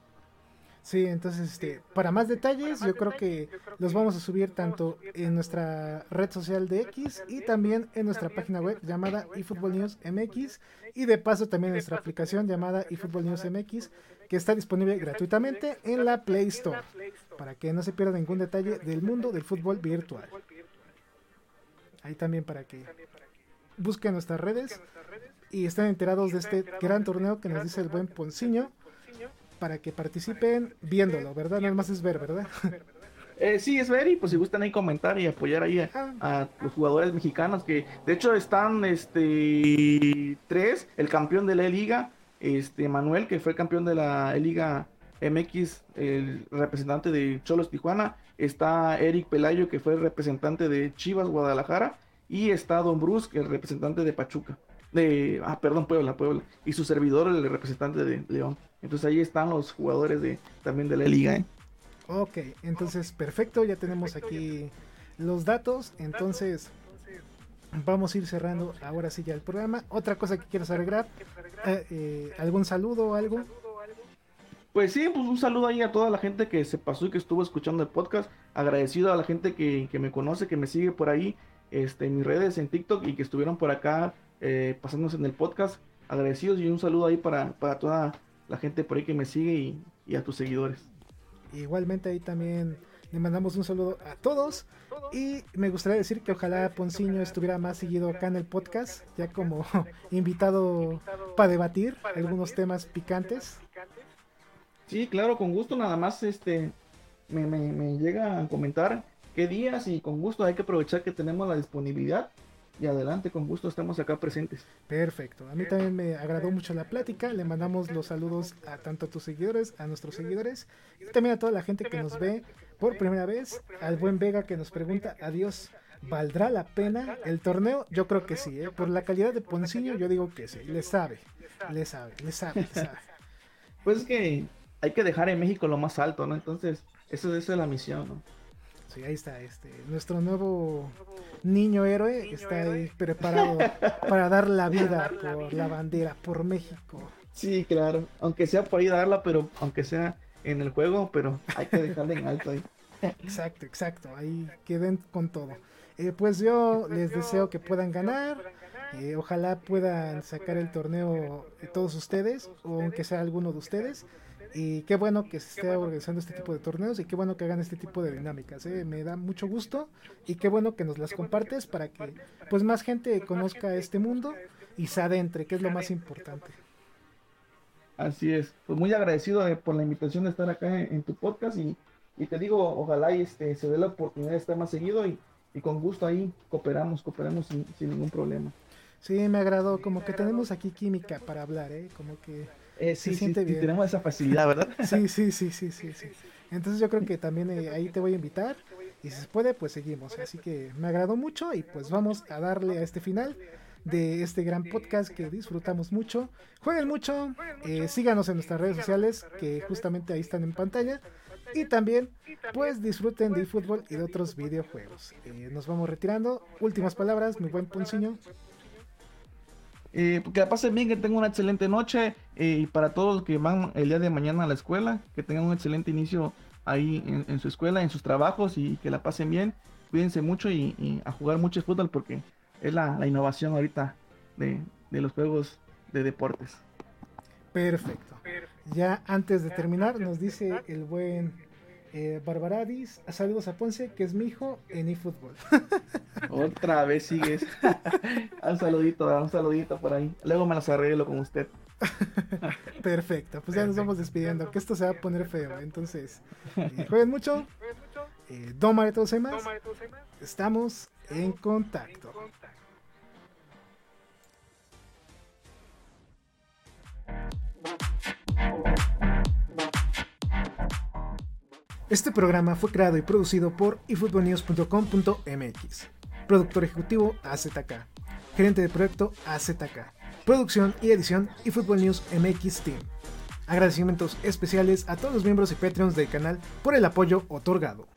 Speaker 1: Sí, entonces, este, para más detalles, yo creo que los vamos a subir tanto en nuestra red social de X y también en nuestra página web llamada eFootball News MX y de paso también en nuestra aplicación llamada eFootball News MX que está disponible gratuitamente en la Play Store para que no se pierda ningún detalle del mundo del fútbol virtual. Ahí también para que busquen nuestras redes y estén enterados de este gran torneo que nos dice el buen Ponciño para que participen viéndolo, ¿verdad? Nada más es ver, ¿verdad?
Speaker 2: Eh, sí, es ver y pues si gustan ahí comentar y apoyar ahí a, los jugadores mexicanos que de hecho están este tres, el campeón de la liga, este Manuel que fue campeón de la liga MX, el representante de Cholos Tijuana, está Eric Pelayo que fue el representante de Chivas Guadalajara y está Don Bruce, el representante de Pachuca de, ah, perdón, Puebla, Puebla, y su servidor, el representante de León. Entonces ahí están los jugadores de también de la liga. ¿eh?
Speaker 1: Ok, entonces perfecto, ya tenemos aquí los datos, entonces vamos a ir cerrando ahora sí ya el programa. Otra cosa que quieras agregar, eh, eh, algún saludo o algo.
Speaker 2: Pues sí, pues un saludo ahí a toda la gente que se pasó y que estuvo escuchando el podcast. Agradecido a la gente que, que me conoce, que me sigue por ahí este, en mis redes, en TikTok y que estuvieron por acá eh, en el podcast. Agradecidos y un saludo ahí para, para toda la gente por ahí que me sigue y, a tus seguidores.
Speaker 1: Igualmente ahí también le mandamos un saludo a todos y me gustaría decir que ojalá Ponciño estuviera más seguido acá en el podcast, ya como invitado para debatir algunos temas picantes.
Speaker 2: Sí, claro, con gusto, nada más este me, me, me llega a comentar qué días y con gusto hay que aprovechar que tenemos la disponibilidad y adelante, con gusto estamos acá presentes.
Speaker 1: Perfecto, a mí también me agradó mucho la plática, le mandamos los saludos a tanto a tus seguidores, a nuestros seguidores y también a toda la gente que nos ve por primera vez, al buen Vega que nos pregunta, adiós. ¿Valdrá la pena el torneo? Yo creo que sí, ¿eh? por la calidad de Poncillo yo digo que sí, le sabe, le sabe, le sabe, le sabe.
Speaker 2: Pues es que hay que dejar en México lo más alto, ¿no? Entonces, eso, eso es la misión, ¿no?
Speaker 1: Sí, ahí está, este, nuestro nuevo niño héroe está ahí preparado para dar la vida por la bandera, por México.
Speaker 2: Sí, claro. Aunque sea por ahí darla, pero aunque sea en el juego, pero hay que dejarla en alto ahí.
Speaker 1: Exacto, exacto. Ahí queden con todo. Eh, pues yo les deseo que puedan ganar. Eh, ojalá puedan sacar el torneo todos ustedes, o aunque sea alguno de ustedes. Y qué bueno que se esté organizando este tipo de torneos y qué bueno que hagan este tipo de dinámicas. ¿eh? Me da mucho gusto y qué bueno que nos las compartes para que pues más gente conozca este mundo y se adentre, que es lo más importante.
Speaker 2: Así es. Pues muy agradecido eh, por la invitación de estar acá en, tu podcast y, te digo, ojalá y este, se dé la oportunidad de estar más seguido y, con gusto ahí cooperamos, cooperamos sin, sin ningún problema.
Speaker 1: Sí, me agradó, como que tenemos aquí química para hablar, ¿eh? Como que
Speaker 2: eh, sí, sí, tenemos esa facilidad, ¿verdad?
Speaker 1: sí, sí, sí, sí, sí, sí. Entonces yo creo que también eh, ahí te voy a invitar y si se puede, pues seguimos. Así que me agradó mucho y pues vamos a darle a este final de este gran podcast que disfrutamos mucho. Jueguen mucho, eh, síganos en nuestras redes sociales que justamente ahí están en pantalla. Y también, pues disfruten de fútbol y de otros videojuegos. nos vamos retirando. Últimas palabras, mi buen Ponciño.
Speaker 2: Eh, que la pasen bien, que tengan una excelente noche eh, y para todos los que van el día de mañana a la escuela, que tengan un excelente inicio ahí en, su escuela, en sus trabajos y que la pasen bien. Cuídense mucho y, a jugar mucho fútbol porque es la, innovación ahorita de, los juegos de deportes.
Speaker 1: Perfecto. Ya antes de terminar, nos dice el buen eh, Barbaradis, saludos a Ponce, que es mi hijo en eFootball.
Speaker 2: Otra vez sigues. un saludito, un saludito por ahí. Luego me las arreglo con usted.
Speaker 1: Perfecto, pues ya nos vamos despidiendo, que esto se va a poner feo. Entonces, eh, jueguen mucho. Eh, Domare todos más. Estamos en contacto. Este programa fue creado y producido por efootballnews.com.mx. Productor ejecutivo AZK. Gerente de proyecto AZK. Producción y edición eFootball News MX Team. Agradecimientos especiales a todos los miembros y Patreons del canal por el apoyo otorgado.